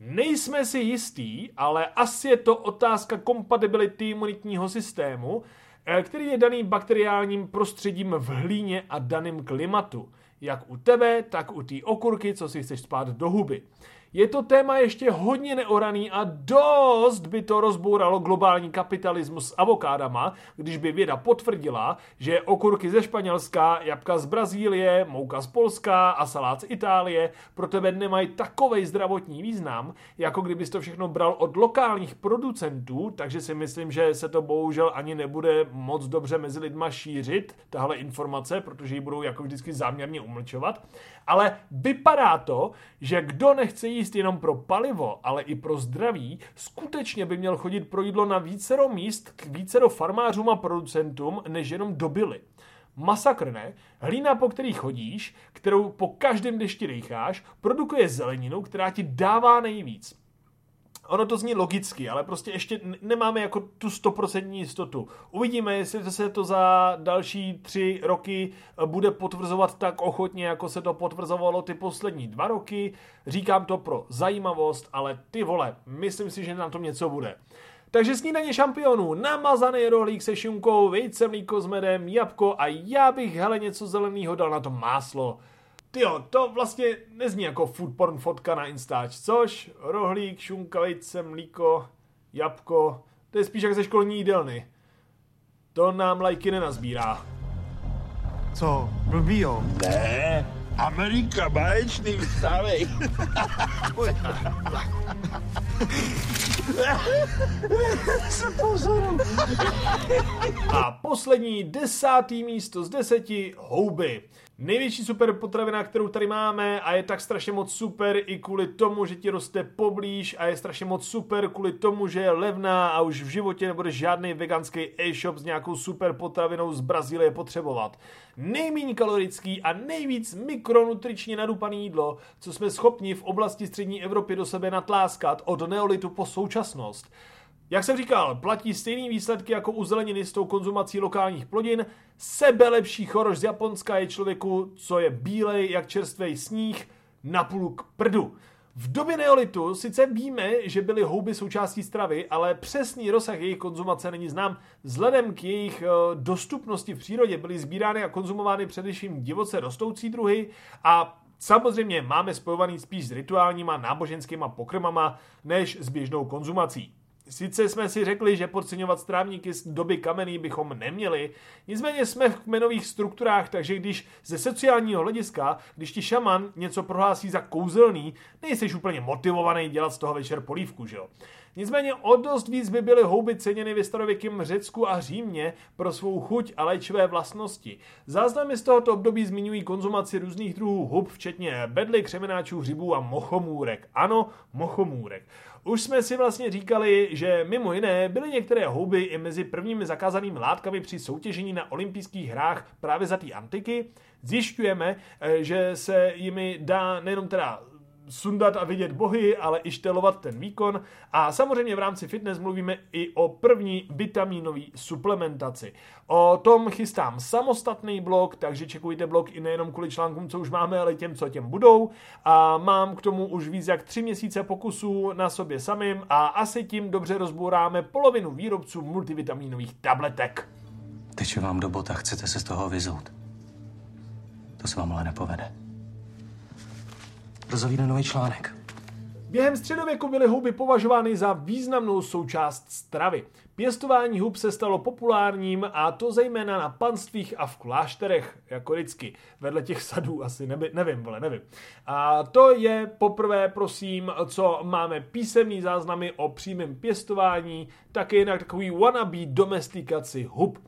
Speaker 1: Nejsme si jistí, ale asi je to otázka kompatibility imunitního systému, eh, který je daný bakteriálním prostředím v hlíně a daným klimatu. Jak u tebe, tak u té okurky, co si chceš spát do huby. Je to téma ještě hodně neoraný a dost by to rozbouralo globální kapitalismus s avokádama, když by věda potvrdila, že okurky ze Španělska, jabka z Brazílie, mouka z Polska a salát z Itálie pro tebe nemají takový zdravotní význam, jako kdybys to všechno bral od lokálních producentů, takže si myslím, že se to bohužel ani nebude moc dobře mezi lidma šířit, tahle informace, protože ji budou jako vždycky záměrně umlčovat. Ale vypadá to, že kdo nechce jíst jenom pro palivo, ale i pro zdraví, skutečně by měl chodit pro jídlo na vícero míst k vícero farmářům a producentům, než jenom dobily. Masakr ne. Hlína, po který chodíš, kterou po každém dešti dejcháš, produkuje zeleninu, která ti dává nejvíc ono to zní logicky, ale prostě ještě nemáme jako tu stoprocentní jistotu. Uvidíme, jestli se to za další tři roky eh, bude potvrzovat tak ochotně, jako se to potvrzovalo ty poslední dva roky. Říkám to pro zajímavost, ale ty vole, myslím si, že na tom něco bude. Takže snídaně šampionů, namazaný rohlík se šunkou, vejce, mlíko s medem, jabko a já bych hele něco zeleného dal na to máslo. Tyjo, to vlastně nezní jako food porn fotka na Instač, což? Rohlík, šunka, vejce, mlíko, jabko, to je spíš jak ze školní jídelny. To nám lajky nenazbírá.
Speaker 6: Co, blbý jo?
Speaker 9: Ne, Amerika, báječný, vstávej.
Speaker 1: A poslední desátý místo z deseti houby. Největší super potravina, kterou tady máme a je tak strašně moc super i kvůli tomu, že ti roste poblíž a je strašně moc super kvůli tomu, že je levná a už v životě nebude žádný veganský e-shop s nějakou super potravinou z Brazílie potřebovat. Nejméně kalorický a nejvíc mikronutričně nadupaný jídlo, co jsme schopni v oblasti střední Evropy do sebe natláskat od neolitu po současnost. Jak jsem říkal, platí stejný výsledky jako u zeleniny s tou konzumací lokálních plodin. Sebe lepší choroš z Japonska je člověku, co je bílej jak čerstvý sníh, na půl k prdu. V době neolitu sice víme, že byly houby součástí stravy, ale přesný rozsah jejich konzumace není znám. Vzhledem k jejich eh, dostupnosti v přírodě byly sbírány a konzumovány především divoce rostoucí druhy a samozřejmě máme spojovaný spíš s rituálníma náboženskýma pokrmama než s běžnou konzumací. Sice jsme si řekli, že podceňovat strávníky z doby kamenný bychom neměli, nicméně jsme v kmenových strukturách, takže když ze sociálního hlediska, když ti šaman něco prohlásí za kouzelný, nejseš úplně motivovaný dělat z toho večer polívku, že jo? Nicméně o dost víc by byly houby ceněny ve starověkém Řecku a Římě pro svou chuť a léčivé vlastnosti. Záznamy z tohoto období zmiňují konzumaci různých druhů hub, včetně bedly, křemenáčů, hřibů a mochomůrek. Ano, mochomůrek. Už jsme si vlastně říkali, že mimo jiné byly některé houby i mezi prvními zakázanými látkami při soutěžení na olympijských hrách právě za té antiky. Zjišťujeme, eh, že se jimi dá nejenom teda sundat a vidět bohy, ale i štelovat ten výkon. A samozřejmě v rámci fitness mluvíme i o první vitaminové suplementaci. O tom chystám samostatný blog, takže čekujte blog i nejenom kvůli článkům, co už máme, ale těm, co těm budou. A mám k tomu už víc jak tři měsíce pokusů na sobě samým a asi tím dobře rozbouráme polovinu výrobců multivitaminových tabletek.
Speaker 8: Teče vám do bota, chcete se z toho vyzout. To se vám ale nepovede. Brzo vyjde nový článek.
Speaker 1: Během středověku byly houby považovány za významnou součást stravy. Pěstování hub se stalo populárním a to zejména na panstvích a v klášterech, jako vždycky. Vedle těch sadů asi, neby, nevím, vole, nevím. A to je poprvé, prosím, co máme písemný záznamy o přímém pěstování, taky jinak takový wannabe domestikaci hub.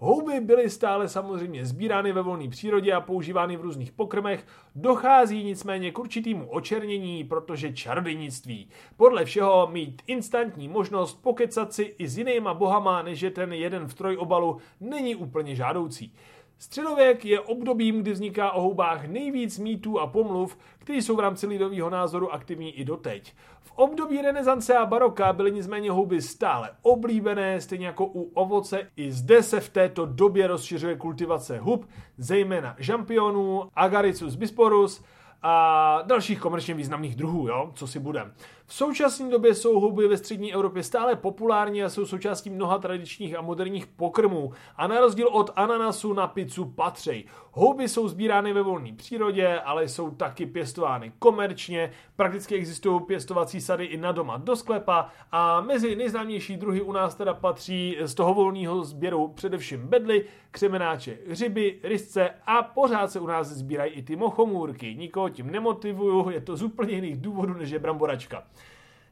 Speaker 1: Houby byly stále samozřejmě sbírány ve volné přírodě a používány v různých pokrmech, dochází nicméně k určitému očernění, protože čarodějnictví. Podle všeho mít instantní možnost pokecat si i s jinýma bohama, než je ten jeden v trojobalu, není úplně žádoucí. Středověk je obdobím, kdy vzniká o houbách nejvíc mýtů a pomluv, které jsou v rámci lidového názoru aktivní i doteď. Období renesance a baroka byly nicméně houby stále oblíbené, stejně jako u ovoce. I zde se v této době rozšiřuje kultivace hub, zejména žampionů, Agaricus bisporus, a dalších komerčně významných druhů, jo, co si budem. V současné době jsou houby ve střední Evropě stále populární a jsou součástí mnoha tradičních a moderních pokrmů a na rozdíl od ananasu na pizzu patřej. Houby jsou sbírány ve volné přírodě, ale jsou taky pěstovány komerčně, prakticky existují pěstovací sady i na doma do sklepa a mezi nejznámější druhy u nás teda patří z toho volného sběru především bedly, křemenáče, hřiby, rysce a pořád se u nás sbírají i ty mochomůrky. Nikoho tím nemotivuju, je to z úplně jiných důvodů než je bramboračka.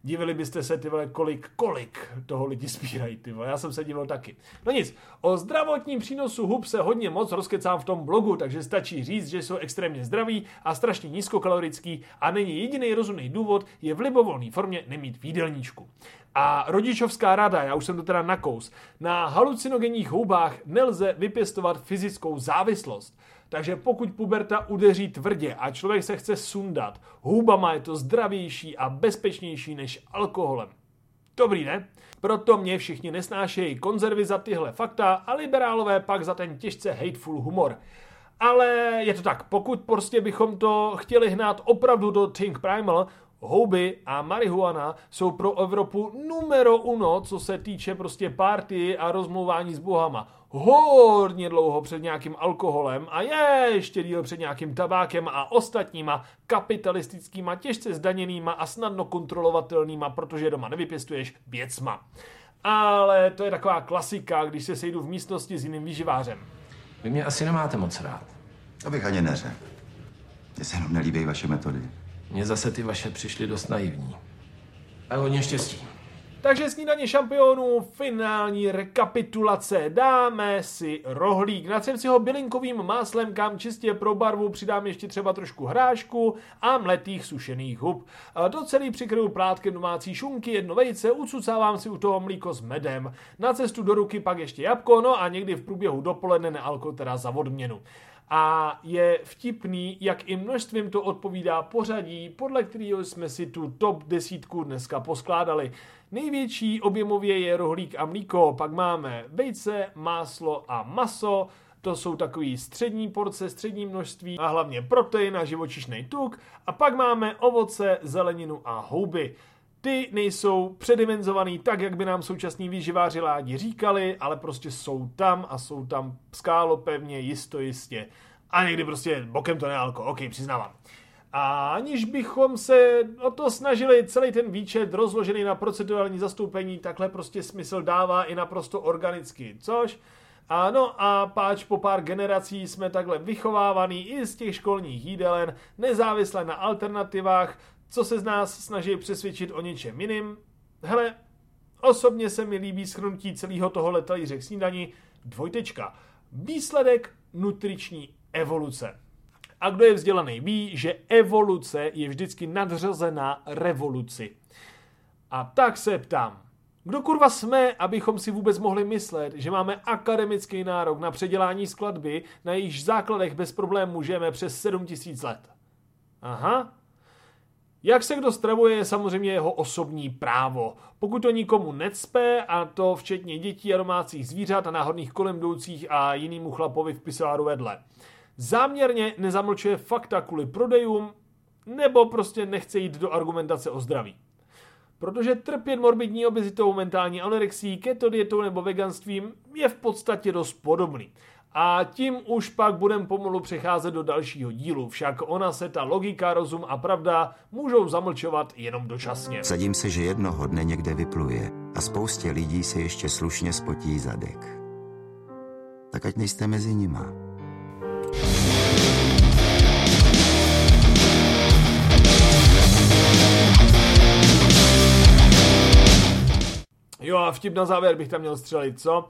Speaker 1: Divili byste se, ty vole, kolik, kolik toho lidi spírají, ty vole. Já jsem se divil taky. No nic, o zdravotním přínosu hub se hodně moc rozkecám v tom blogu, takže stačí říct, že jsou extrémně zdraví a strašně nízkokalorický a není jediný rozumný důvod je v libovolné formě nemít výdelníčku. A rodičovská rada, já už jsem to teda nakous, na halucinogenních houbách nelze vypěstovat fyzickou závislost. Takže pokud puberta udeří tvrdě a člověk se chce sundat, hubama je to zdravější a bezpečnější než alkoholem. Dobrý, ne? Proto mě všichni nesnášejí konzervy za tyhle fakta a liberálové pak za ten těžce hateful humor. Ale je to tak, pokud prostě bychom to chtěli hnát opravdu do Think Primal, houby a marihuana jsou pro Evropu numero uno, co se týče prostě party a rozmlouvání s bohama. Hodně dlouho před nějakým alkoholem a ještě díl před nějakým tabákem a ostatníma kapitalistickýma, těžce zdaněnýma a snadno kontrolovatelnýma, protože doma nevypěstuješ věcma. Ale to je taková klasika, když se sejdu v místnosti s jiným výživářem.
Speaker 8: Vy mě asi nemáte moc rád.
Speaker 5: To bych ani neřekl. Mně se jenom nelíbí vaše metody.
Speaker 8: Mně zase ty vaše přišly dost naivní. A hodně štěstí.
Speaker 1: Takže snídaně šampionů, finální rekapitulace. Dáme si rohlík. Natřem si ho bylinkovým máslem, kam čistě pro barvu přidám ještě třeba trošku hrášku a mletých sušených hub. Do celý přikryju plátkem domácí šunky, jedno vejce, ucucávám si u toho mlíko s medem. Na cestu do ruky pak ještě jabko, no a někdy v průběhu dopoledne nealko teda za odměnu a je vtipný, jak i množstvím to odpovídá pořadí, podle kterého jsme si tu top desítku dneska poskládali. Největší objemově je rohlík a mlíko, pak máme vejce, máslo a maso, to jsou takový střední porce, střední množství a hlavně protein a živočišný tuk. A pak máme ovoce, zeleninu a houby. Ty nejsou předimenzovaný tak, jak by nám současní výživáři ládi říkali, ale prostě jsou tam a jsou tam skálo pevně, jisto jistě. A někdy prostě bokem to nealko, ok, přiznávám. A aniž bychom se o to snažili celý ten výčet rozložený na procedurální zastoupení, takhle prostě smysl dává i naprosto organicky, což ano a páč po pár generací jsme takhle vychovávaný i z těch školních jídelen, nezávisle na alternativách, co se z nás snaží přesvědčit o něčem jiným. Hele, osobně se mi líbí schrnutí celého toho letalíře k snídaní dvojtečka. Výsledek nutriční evoluce. A kdo je vzdělaný, ví, že evoluce je vždycky nadřazená revoluci. A tak se ptám, kdo kurva jsme, abychom si vůbec mohli myslet, že máme akademický nárok na předělání skladby, na jejíž základech bez problémů můžeme přes 7000 let? Aha, jak se kdo stravuje, je samozřejmě jeho osobní právo. Pokud to nikomu necpe, a to včetně dětí a domácích zvířat a náhodných kolem jdoucích a jinýmu chlapovi v pisoáru vedle. Záměrně nezamlčuje fakta kvůli prodejům, nebo prostě nechce jít do argumentace o zdraví. Protože trpět morbidní obezitou, mentální anorexí, keto dietou nebo veganstvím je v podstatě dost podobný. A tím už pak budem pomalu přecházet do dalšího dílu, však ona se ta logika, rozum a pravda můžou zamlčovat jenom dočasně.
Speaker 5: Sadím se, že jednoho dne někde vypluje a spoustě lidí se ještě slušně spotí zadek. Tak ať nejste mezi nima.
Speaker 1: Jo a vtip na závěr bych tam měl střelit, co?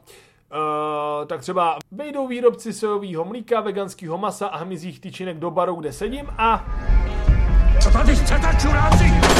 Speaker 1: Uh, tak třeba vejdou výrobci sojového mlíka, veganského masa a hmyzích tyčinek do baru, kde sedím a...
Speaker 3: Co tady chcete, čuráci?